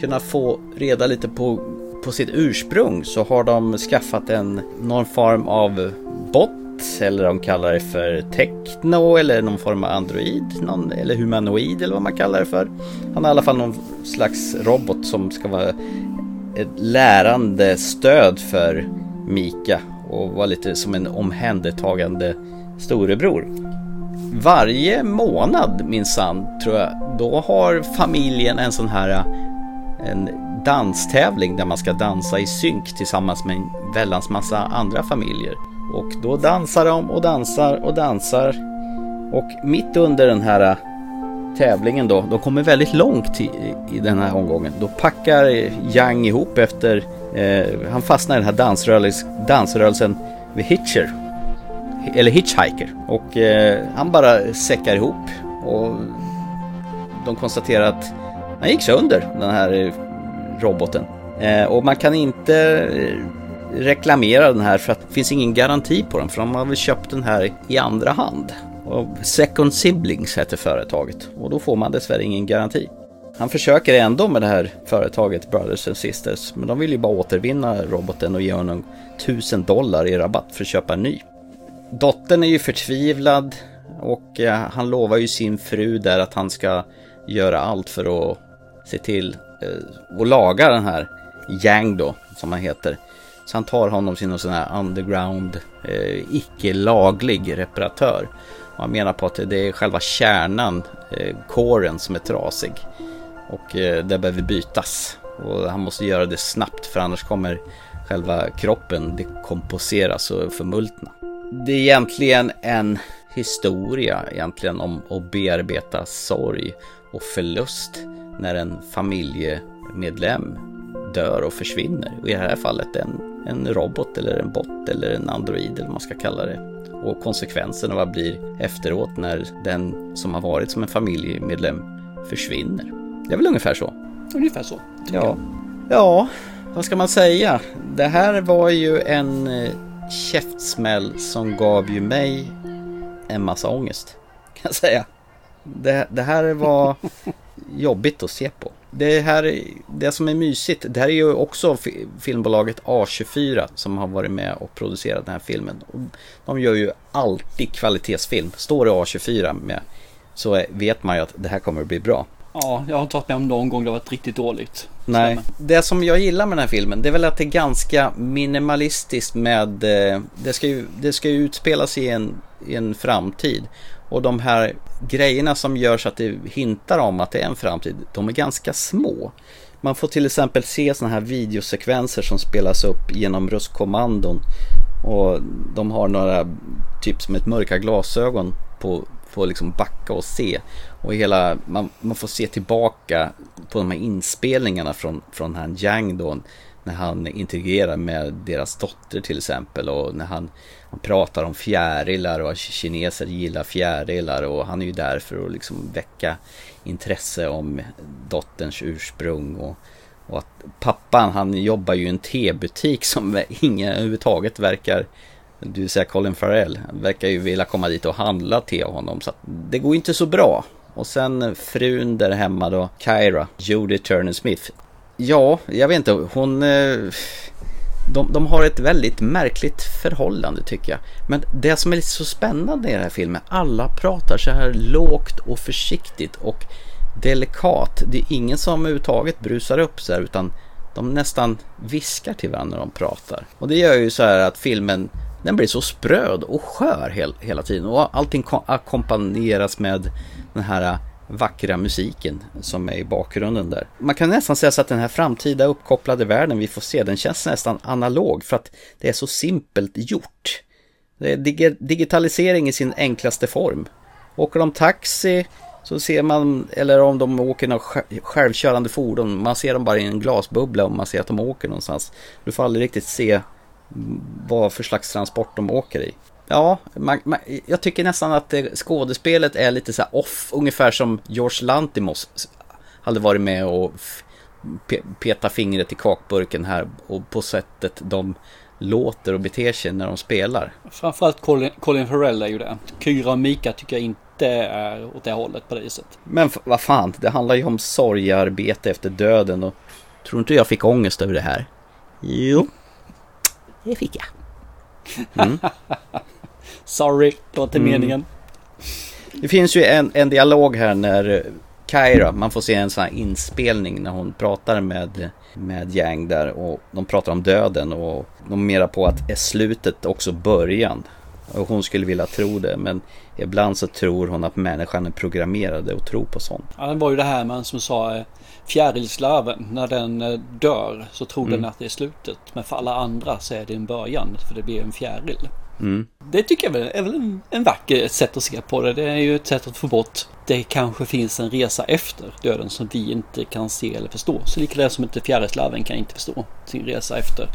kunna få reda lite på, på sitt ursprung så har de skaffat en någon form av bot eller de kallar det för techno eller någon form av android någon, eller humanoid eller vad man kallar det för. Han har i alla fall någon slags robot som ska vara ett lärande stöd för Mika och vara lite som en omhändertagande storebror. Varje månad minsann tror jag, då har familjen en sån här en danstävling där man ska dansa i synk tillsammans med en väldans massa andra familjer. Och då dansar de och dansar och dansar. Och mitt under den här äh, tävlingen då, de kommer väldigt långt i, i den här omgången. Då packar Yang ihop efter, eh, han fastnar i den här dansrörelsen, dansrörelsen vid Hitcher. Eller Hitchhiker. Och eh, han bara säckar ihop. Och de konstaterar att han gick sönder, den här eh, roboten. Eh, och man kan inte eh, reklamera den här för att det finns ingen garanti på den för de har väl köpt den här i andra hand. Och Second Siblings heter företaget och då får man dessvärre ingen garanti. han försöker ändå med det här företaget Brothers and Sisters. Men de vill ju bara återvinna roboten och ge honom 1000 dollar i rabatt för att köpa en ny. Dottern är ju förtvivlad och eh, han lovar ju sin fru där att han ska göra allt för att se till att och laga den här Yang då, som han heter. Så han tar honom till någon sån här underground, eh, icke-laglig reparatör. Och han menar på att det är själva kärnan, eh, coren, som är trasig. Och eh, det behöver bytas. Och han måste göra det snabbt för annars kommer själva kroppen dekomposeras och förmultna. Det är egentligen en historia egentligen om att bearbeta sorg och förlust när en familjemedlem dör och försvinner. Och i det här fallet en, en robot eller en bot eller en android eller vad man ska kalla det. Och konsekvenserna vad blir efteråt när den som har varit som en familjemedlem försvinner. Det är väl ungefär så. Ungefär så. Ja. ja, vad ska man säga? Det här var ju en eh, käftsmäll som gav ju mig en massa ångest. Kan jag säga. Det, det här var jobbigt att se på. Det här, det som är mysigt, det här är ju också filmbolaget A24 som har varit med och producerat den här filmen. De gör ju alltid kvalitetsfilm. Står det A24 med så vet man ju att det här kommer att bli bra. Ja, jag har inte varit med om någon gång det har varit riktigt dåligt. Nej, det som jag gillar med den här filmen det är väl att det är ganska minimalistiskt med eh, det ska ju, det ska ju utspelas i en, i en framtid. Och de här grejerna som gör så att det hintar om att det är en framtid, de är ganska små. Man får till exempel se sådana här videosekvenser som spelas upp genom röstkommandon. Och de har några, typ som ett mörka glasögon på, på liksom backa och se. Och hela, man, man får se tillbaka på de här inspelningarna från, från han Yang då. När han integrerar med deras dotter till exempel och när han, han pratar om fjärilar och kineser gillar fjärilar och han är ju där för att liksom väcka intresse om dotterns ursprung och, och att pappan han jobbar ju i en tebutik som ingen överhuvudtaget verkar du säger Colin Farrell, verkar ju vilja komma dit och handla te av honom så att det går inte så bra. Och sen frun där hemma då, Kyra, Judy Turner Smith. Ja, jag vet inte, hon... Eh, de, de har ett väldigt märkligt förhållande tycker jag. Men det som är så spännande i den här filmen, alla pratar så här lågt och försiktigt och delikat. Det är ingen som överhuvudtaget brusar upp så här utan de nästan viskar till varandra när de pratar. Och det gör ju så här att filmen den blir så spröd och skör hel, hela tiden och allting ackompanjeras med den här vackra musiken som är i bakgrunden där. Man kan nästan säga så att den här framtida uppkopplade världen vi får se, den känns nästan analog för att det är så simpelt gjort. Det är dig digitalisering i sin enklaste form. Åker de taxi så ser man, eller om de åker något självkörande fordon, man ser dem bara i en glasbubbla och man ser att de åker någonstans. Du får aldrig riktigt se mm, vad för slags transport de åker i. Ja, man, man, jag tycker nästan att det, skådespelet är lite så off, ungefär som George Lantimos hade varit med och pe peta fingret i kakburken här och på sättet de låter och beter sig när de spelar. Framförallt Colin, Colin Farrell är ju det. Kyra och Mika tycker jag inte är åt det hållet på det viset. Men vad fan, det handlar ju om sorgarbete efter döden och tror inte jag fick ångest över det här? Jo, det fick jag. Mm. Sorry, det var inte mm. meningen. Det finns ju en, en dialog här när Kyra, man får se en sån här inspelning när hon pratar med, med Yang där och de pratar om döden och de menar på att är slutet också början. Och hon skulle vilja tro det men ibland så tror hon att människan är programmerad att tro på sånt. Ja, det var ju det här man som sa eh, fjärilslarven, när den eh, dör så tror mm. den att det är slutet. Men för alla andra så är det en början, för det blir en fjäril. Mm. Det tycker jag är väl en, en vacker sätt att se på det. Det är ju ett sätt att få bort det kanske finns en resa efter döden som vi inte kan se eller förstå. Så likadant som inte fjärilslarven kan inte förstå sin resa efter.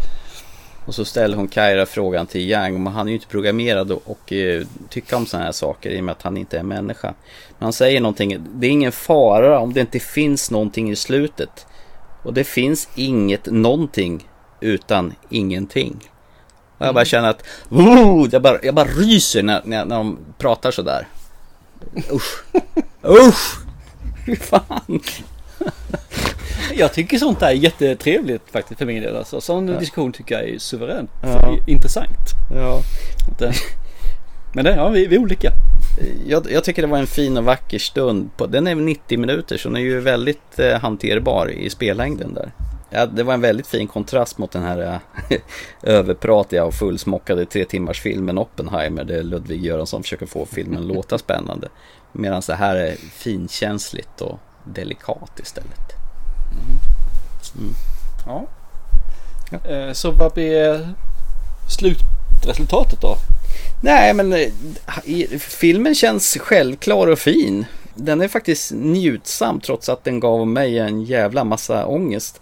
Och så ställer hon Kaira frågan till Yang, men han är ju inte programmerad och, och uh, tycka om sådana här saker i och med att han inte är människa. Men han säger någonting, det är ingen fara om det inte finns någonting i slutet. Och det finns inget någonting utan ingenting. Och jag bara känner att, oh, jag, bara, jag bara ryser när, när, när de pratar sådär. Usch. Usch. Fy fan. Jag tycker sånt där är jättetrevligt faktiskt för min del. Alltså. Sån Ja. diskussion tycker jag är suveränt. Ja. Intressant. Ja. Men det, ja, vi, vi är olika. Jag, jag tycker det var en fin och vacker stund. På, den är 90 minuter så den är ju väldigt eh, hanterbar i spellängden där. Ja, det var en väldigt fin kontrast mot den här eh, överpratiga och fullsmockade tre timmars filmen Oppenheimer där Ludvig Göransson försöker få filmen att låta spännande. Medan det här är finkänsligt och delikat istället. Mm. Ja. Eh, Så vad blir slutresultatet då? Nej, men eh, filmen känns självklar och fin. Den är faktiskt njutsam trots att den gav mig en jävla massa ångest.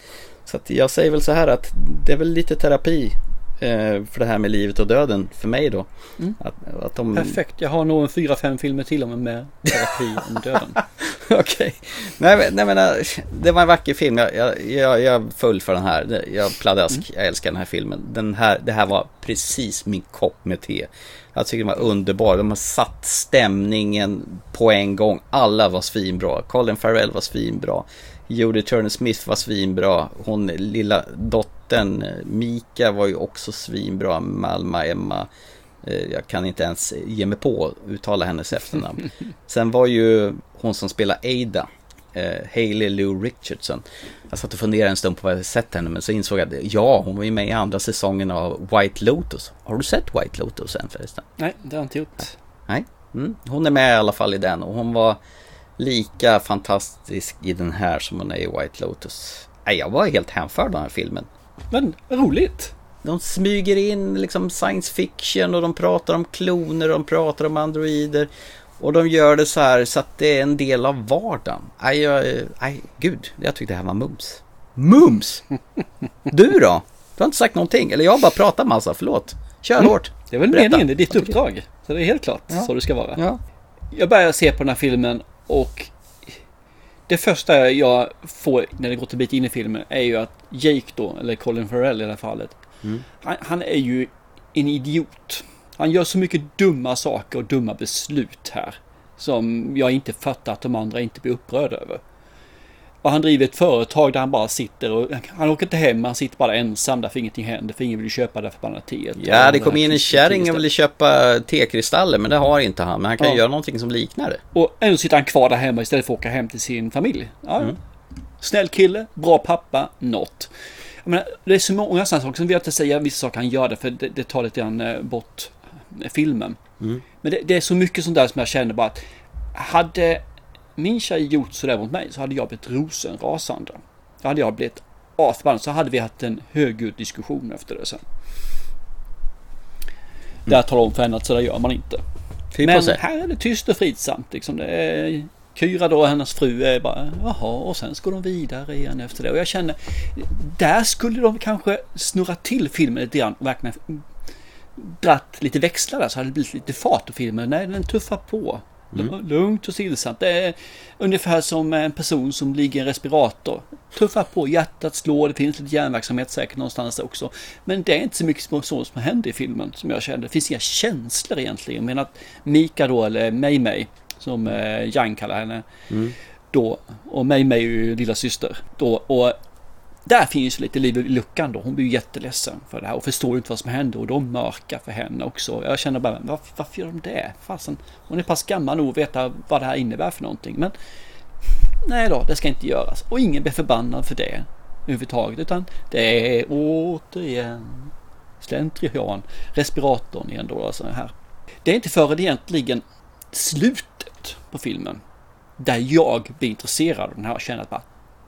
Så jag säger väl så här att det är väl lite terapi eh, för det här med livet och döden för mig då. Mm. Att, att de... Perfekt. Jag har nog en fyra, fem filmer till om med terapi om döden. Okej. Nej, men- nej men äh, det var en vacker film. Jag, jag, jag, jag föll för den här. Jag pladask. Jag älskar den här filmen. Den här, det här var precis min kopp med te. Jag tycker den var underbar. De har satt stämningen på en gång. Alla var svinbra. Colin Farrell var svinbra. Jodie Turner Smith var svinbra. Hon lilla dottern eh, Mika var ju också svinbra. Malma Emma. Eh, Jag kan inte ens ge mig på att uttala hennes efternamn. Sen var ju hon som spelar Ada, eh, Hailey Lou Richardson. Jag satt och funderade en stund på vad jag sett henne men så insåg jag att ja, hon var ju med i andra säsongen av White Lotus. Har du sett White Lotus än förresten? Nej, det har jag inte gjort. Nej, mm. hon är med i alla fall i den och hon var lika fantastisk i den här som hon är i White Lotus. Nej, jag var helt hänförd av den här filmen. Men roligt. De smyger in liksom science fiction och de pratar om kloner och de pratar om androider. Och de gör det så här så att det är en del av vardagen. Nej, jag, nej gud, jag tyckte det här var mums. Mums! Du då? Du har inte sagt någonting, eller jag har bara pratat massa, förlåt. Kör Mm. hårt. Det är väl Berätta. meningen, det är ditt uppdrag. Så det är helt klart Ja. så det ska vara. Ja. Jag börjar se på den här filmen och det första jag får när det går till bit in i filmen är ju att Jake då, eller Colin Farrell i det här fallet, Mm. han, han är ju en idiot. Han gör så mycket dumma saker och dumma beslut här som jag inte fattar att de andra inte blir upprörda över. Och han driver ett företag där han bara sitter och han åker inte hem, han sitter bara ensam där för ingenting händer, för ingen vill köpa det förbannade teet. Ja, det kom in en kärring och ville köpa tekristaller, men det har inte han. Men han kan Ja. göra någonting som liknar det. Och ändå sitter han kvar där hemma istället för att åka hem till sin familj. Ja, Mm. Snäll kille, bra pappa, något. Menar, det är så många sådana saker. Sen vill jag inte säga vissa saker han gör det, för det, det tar lite grann eh, bort eh, filmen. Mm. Men det, det är så mycket sånt där som jag känner bara att hade min tjej gjort sådär mot mig så hade jag blivit rosenrasande. Då hade jag blivit asförbannad så hade vi haft en högljudd diskussion efter det sen. Där jag talar om för henne att sådär gör man inte. Fy Men här är det tyst och fridsamt. Liksom. Det är, Kyra då, hennes fru, är bara jaha och sen ska de vidare igen efter det. Och jag känner, där skulle de kanske snurra till filmen lite grann och verkligen dratt lite växlar där så hade det blivit lite fart på filmen. Nej, den tuffar på. Mm. Lugnt och stillsamt. Det är ungefär som en person som ligger i en respirator. Tuffar på, hjärtat slår, det finns lite hjärnverksamhet säkert någonstans också. Men det är inte så mycket som- så som händer i filmen som jag kände. Det finns inga känslor egentligen. Men att Mika då, eller Mei Mei, som eh, Yang kallar henne, Mm. då, och Mei Mei är ju lilla syster då, och där finns lite liv i luckan då. Hon blir ju jätteledsen för det här och förstår ju inte vad som händer och de mörkar för henne också. Jag känner bara, varför, varför gör de det? Fasen, hon är pass gammal nog att veta vad det här innebär för någonting. Men nej då, det ska inte göras. Och ingen blir förbannad för det överhuvudtaget. Utan det är återigen slentrian, respiratorn igen då. Alltså här. Det är inte förrän egentligen slutet på filmen där jag blir intresserad av den här och känner att bara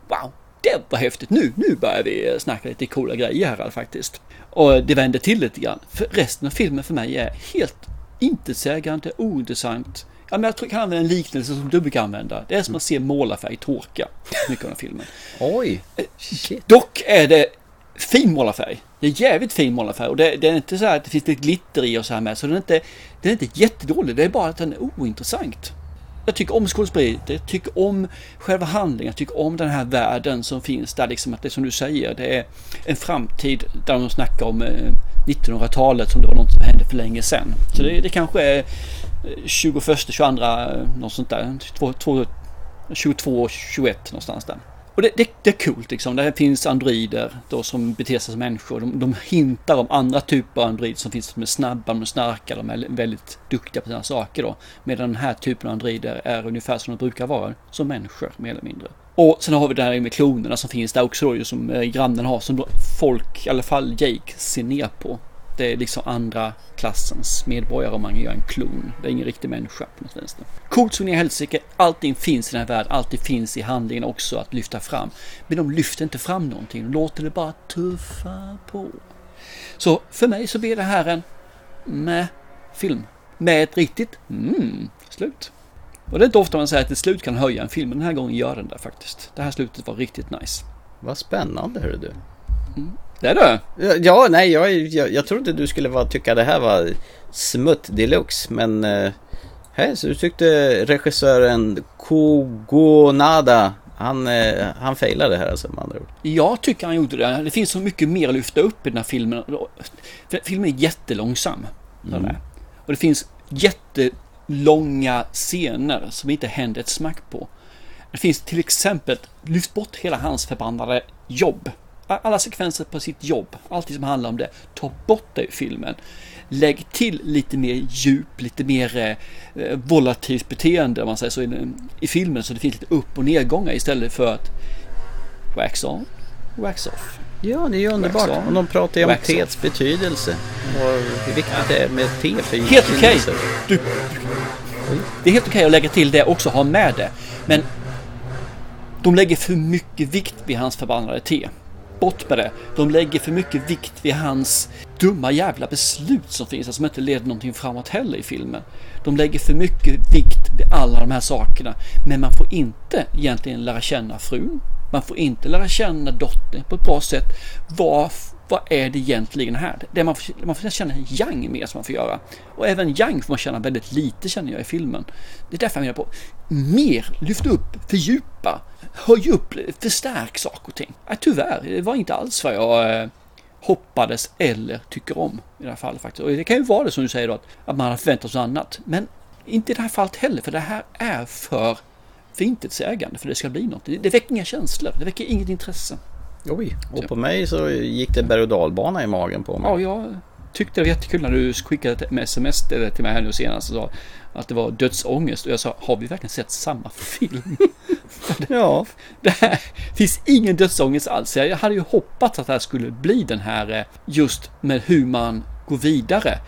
wow, det var häftigt. Nu, nu börjar vi snacka lite coola grejer här faktiskt. Och det vänder till lite grann. För resten av filmen för mig är helt intetsägande, ointressant. Ja, men jag tror jag kan använda en liknelse som du brukar använda. Det är som att se målarfärg torka. Mycket av den filmen. Oj! Dock är det fin målarfärg. Det är jävligt fin målarfärg och det, det är inte så här att det finns lite glitter i och så här med. Så den är inte, den är inte jättedålig. Det är bara att den är ointressant. Jag tycker om skådespeleriet, jag tycker om själva handlingen, jag tycker om den här världen som finns där liksom att det är som du säger, det är en framtid där de snackar om eh, 1900-talet som det var något som hände för länge sedan. Så det, det kanske är eh, 21, 22, eh, något sånt där, 22, 22 21 någonstans där. Och det, det, det är coolt liksom. Det finns androider då som beter sig som människor. De, de hintar om andra typer av androider som finns som är snabba, de är snarkar, de är väldigt duktiga på sina saker då. Medan den här typen av androider är ungefär som de brukar vara, som människor mer eller mindre. Och sen har vi det här med klonerna som finns där också då, som eh, grannen har, som folk, i alla fall Jake, ser ner på. Det är liksom andra klassens medborgare om man gör en klon. Det är ingen riktig människa på något vänster. Coolt som ni helsike. Allting finns i den här världen. Allting finns i handlingen också att lyfta fram. Men de lyfter inte fram någonting. De låter det bara tuffa på. Så för mig så blir det här en med film. Med ett riktigt mm, slut. Och det är inte ofta man säger att ett slut kan höja en film, men den här gången gör den det faktiskt. Det här slutet var riktigt nice. Vad spännande hörru du. Mm. Det det? Ja, nej, jag, jag, jag trodde du skulle vara, tycka det här var smutt deluxe, men... Eh, här, så du tyckte regissören Kogonada han, eh, han failade här alltså med andra ord. Jag tycker han gjorde det. Det finns så mycket mer att lyfta upp i den här filmen. Filmen är jättelångsam. Mm. Och det finns jättelånga scener som inte händer ett smack på. Det finns till exempel, lyft bort hela hans förbannade jobb alla sekvenser på sitt jobb, allting som handlar om det, ta bort det i filmen. Lägg till lite mer djup, lite mer eh, volatilt beteende om man säger så i, i, filmen så det finns lite upp och nedgångar istället för att wax on, wax off. Ja, det är ju underbart. Och de pratar ju om teets betydelse och hur viktigt det är med te för Helt okej. Okay. Det är helt okej okay att lägga till det också, ha med det. Men de lägger för mycket vikt vid hans förbannade te bort med det. De lägger för mycket vikt vid hans dumma jävla beslut som finns, som inte leder någonting framåt heller i filmen. De lägger för mycket vikt vid alla de här sakerna, men man får inte egentligen lära känna frun. Man får inte lära känna dottern på ett bra sätt. Vad, vad är det egentligen här? Det man, får, man får känna Yang mer som man får göra. Och även Yang får man känna väldigt lite känner jag i filmen. Det är därför jag menar på mer, lyft upp, fördjupa, höj upp, förstärk saker och ting. Nej, tyvärr, det var inte alls vad jag eh, hoppades eller tycker om i det här fallet faktiskt. Och det kan ju vara det som du säger då, att, man har förväntat sig annat. Men inte i det här fallet heller, för det här är för intetsägande för det ska bli något. Det, det väcker inga känslor, det väcker inget intresse. Oj, och på mig så gick det berg och dalbana i magen på mig. Ja, jag tyckte det var jättekul när du skickade ett sms till mig här nu senast och sa att det var dödsångest och jag sa, har vi verkligen sett samma film? ja. Det här finns ingen dödsångest alls. Jag hade ju hoppats att det här skulle bli den här eh, just med hur man går vidare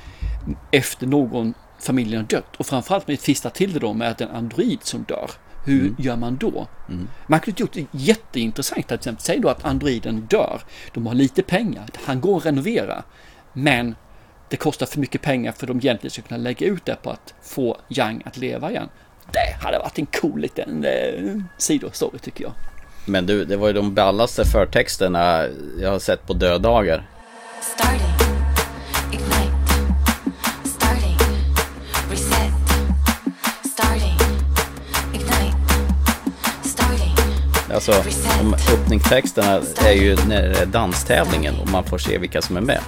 efter någon familjen har dött och framförallt med att fista till det då med att en android som dör. Hur mm. gör man då? Mm. Man kunde gjort det jätteintressant. Till exempel, säg då att androiden dör. De har lite pengar. Han går att renovera. Men det kostar för mycket pengar för de egentligen ska kunna lägga ut det på att få Yang att leva igen. Det hade varit en cool liten eh, sidostory tycker jag. Men du, det var ju de ballaste förtexterna jag har sett på döddagar. Starting. Alltså, öppningstexterna är ju när det är danstävlingen och man får se vilka som är med.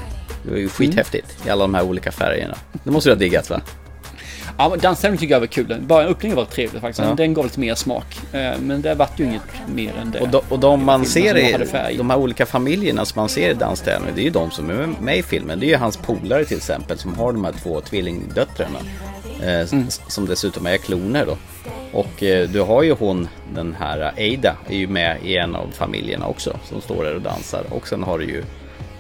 Det var ju skithäftigt i alla de här olika färgerna. Det måste du ha diggat va? Ja, danstävling tycker jag var kul. Bara öppningen var trevlig faktiskt. Ja. Den gav lite mer smak. Eh, men det vart ju inget mer än det. Och de, och de man ser i, de här olika familjerna som man ser i danstävlingen, det är ju de som är med i filmen. Det är ju hans polare till exempel som har de här två tvillingdöttrarna. Eh, mm. Som dessutom är kloner då. Och eh, du har ju hon, den här Ada, är ju med i en av familjerna också. Som står där och dansar. Och sen har du ju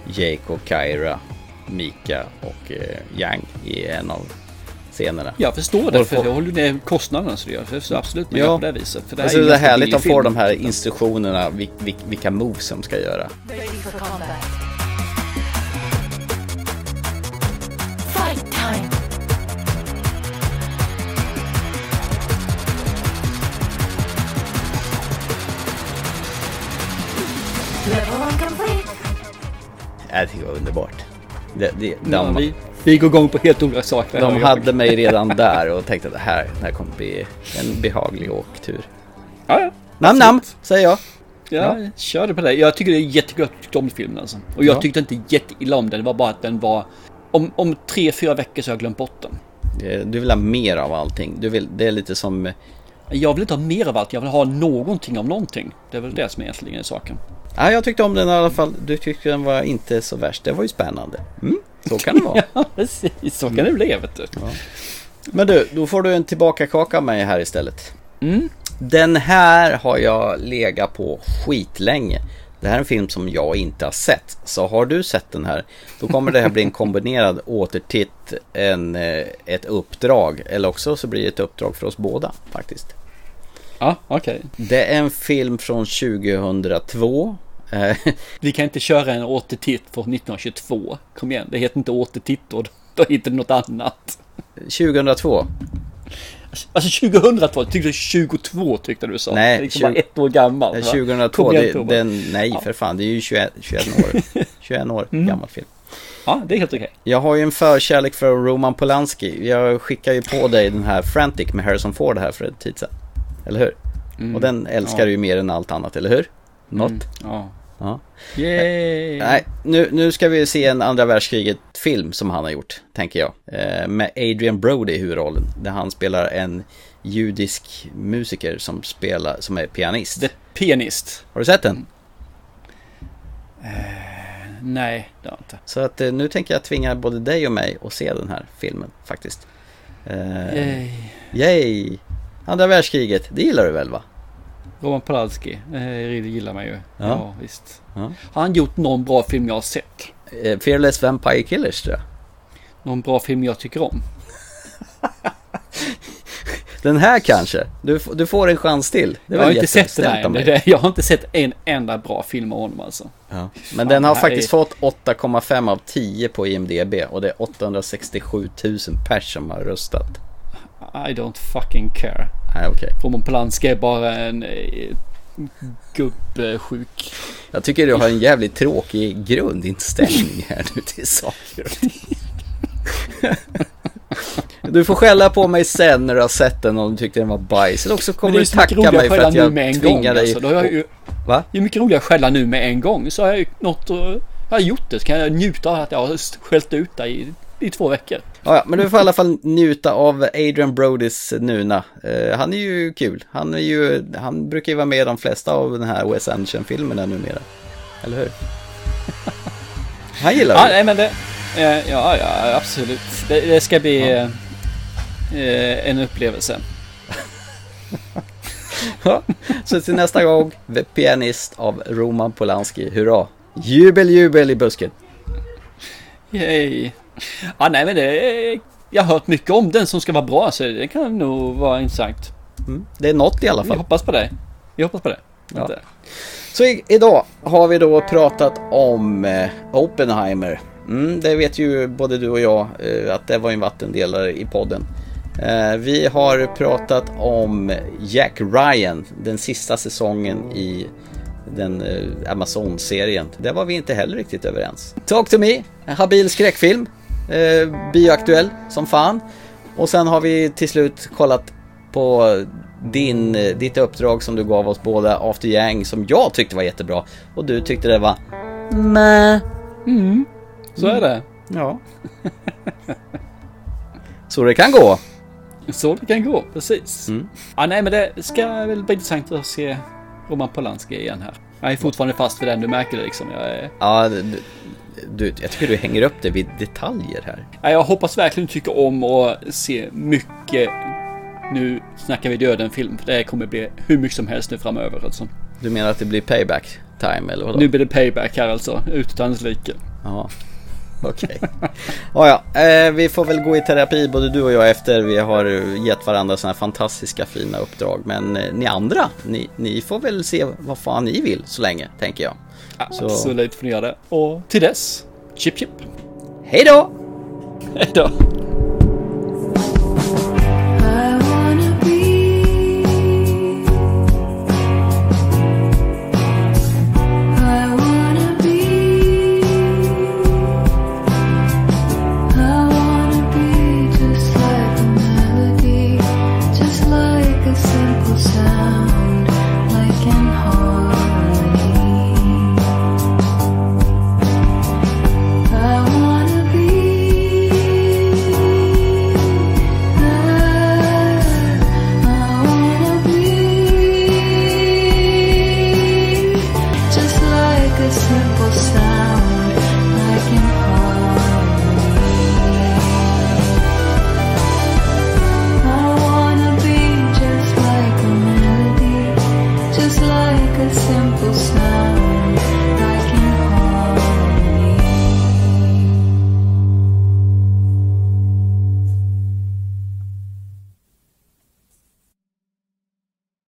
Jake och Kyra, Mika och eh, Yang i en av scenerna. Jag förstår det, för jag håller ner kostnaderna så det gör. Så absolut, man ja. gör på det viset. För det, alltså, det är härligt att få de här instruktionerna, vilka moves som ska göra. Jag tycker det var underbart. Det, det, de, ja, vi, vi går igång på helt olika saker. De hade mig redan där och tänkte att det här, det här kommer bli en behaglig åktur. Ja, ja. Namn, namn, säger jag. Ja, ja. kör på det. Jag tycker det är jättekul att du tyckte om filmen alltså. Och jag ja. tyckte inte jätteilla om den. Det var bara att den var... Om, om tre, fyra veckor så har jag glömt bort den. Du vill ha mer av allting. Du vill, det är lite som Jag vill inte ha mer av allt, jag vill ha någonting av någonting. Det är väl det som egentligen är saken. Ja, jag tyckte om den i alla fall. Du tyckte den var inte så värst. Det var ju spännande. Mm, så kan det vara. ja, precis. Så kan det bli, vet du. Ja. Men du, då får du en tillbaka kaka av mig här istället. Mm. Den här har jag legat på skitlänge. Det här är en film som jag inte har sett. Så har du sett den här, då kommer det här bli en kombinerad återtitt, en, eh, ett uppdrag. Eller också så blir det ett uppdrag för oss båda faktiskt. Ja, okej. Okay. Det är en film från 2002. Eh, Vi kan inte köra en återtitt från 1922. Kom igen, det heter inte återtitt då. Då heter det något annat. 2002. Alltså 2002, tyckte 22 tyckte du sa. Nej, liksom 20, bara ett år gammal. 2002, det, den, nej ja. för fan, det är ju 21, 21 år. 21 år mm. gammal film. Ja, det är helt okej. Okay. Jag har ju en förkärlek för Roman Polanski. Jag skickar ju på dig den här Frantic med Harrison Ford här för en tid sedan. Eller hur? Mm. Och den älskar ja. du ju mer än allt annat, eller hur? Något? Mm. Ja. Ja. Yay! Nej, nu, nu ska vi se en andra världskriget-film som han har gjort, tänker jag. Eh, med Adrian Brody i huvudrollen. Där han spelar en judisk musiker som, spelar, som är pianist. The Pianist. Har du sett den? Eh, nej, det har jag inte. Så att eh, nu tänker jag tvinga både dig och mig att se den här filmen faktiskt. Eh, yay! Yay! Andra världskriget, det gillar du väl va? Roman Polanski, det gillar man ju. Ja, ja visst. Ja. Har han gjort någon bra film jag har sett? Eh, Fearless Vampire Killers tror jag. Någon bra film jag tycker om? den här kanske? Du, du får en chans till. jag har inte sett den här. Jag har inte sett en enda bra film av honom alltså. Ja. Men den har faktiskt är... fått 8,5 av 10 på IMDB och det är 867 000 pers som har röstat. I don't fucking care. Nej, okej. Okay. Roman Polanski är bara en eh, gubbsjuk. Jag tycker du har en jävligt tråkig grundinställning här nu till saker och ting. Du får skälla på mig sen när du har sett den och du tyckte den var bajs. Eller också kommer du tacka mig för att jag tvingar dig. Alltså, jag ju, Va? Det är mycket roligare att skälla nu med en gång. Så har jag ju något och jag har gjort det så kan jag njuta av att jag har skällt ut dig i, i två veckor. Ja, men du får i alla fall njuta av Adrian Brodys Nuna. Uh, han är ju kul. Han, är ju, han brukar ju vara med i de flesta av den här Wes Anderson-filmerna numera. Eller hur? han gillar ja, nej, men det. Uh, ja, ja, absolut. Det, det ska bli ja. uh, en upplevelse. ja, så till nästa gång, The Pianist av Roman Polanski. Hurra! Jubel, jubel i busken! Yay! Ja, nej men det jag har hört mycket om den som ska vara bra så det kan nog vara intressant. Mm. Det är något i alla fall. Vi hoppas på det. Vi hoppas på det. Ja. Så i, idag har vi då pratat om eh, Oppenheimer. Mm, det vet ju både du och jag eh, att det var en vattendelare i podden. Eh, vi har pratat om Jack Ryan, den sista säsongen i den eh, Amazon-serien. Där var vi inte heller riktigt överens. Talk to me, habil skräckfilm. Eh, bioaktuell som fan. Och sen har vi till slut kollat på din, ditt uppdrag som du gav oss båda, After Yang, som jag tyckte var jättebra. Och du tyckte det var Mä. Mm. Så är det. Ja. Så det kan gå. Så det kan gå, precis. Mm. Ja, nej, men det ska väl bli intressant att se Roman Polanski igen här. Jag är fortfarande fast vid den, du märker det liksom. Jag är... Ja, du, jag tycker du hänger upp det vid detaljer här. Ja, jag hoppas verkligen du tycker om att se mycket nu snackar vi döden-film. Det kommer bli hur mycket som helst nu framöver alltså. Du menar att det blir payback time eller vadå? Nu blir det payback här alltså, utan like. Ja. Okej. Okay. ja, ja. Eh, vi får väl gå i terapi både du och jag efter vi har gett varandra sådana här fantastiska fina uppdrag. Men eh, ni andra, ni, ni får väl se vad fan ni vill så länge, tänker jag. Absolut får ni göra det. Och till dess, chip chip. Hej då! Hej då!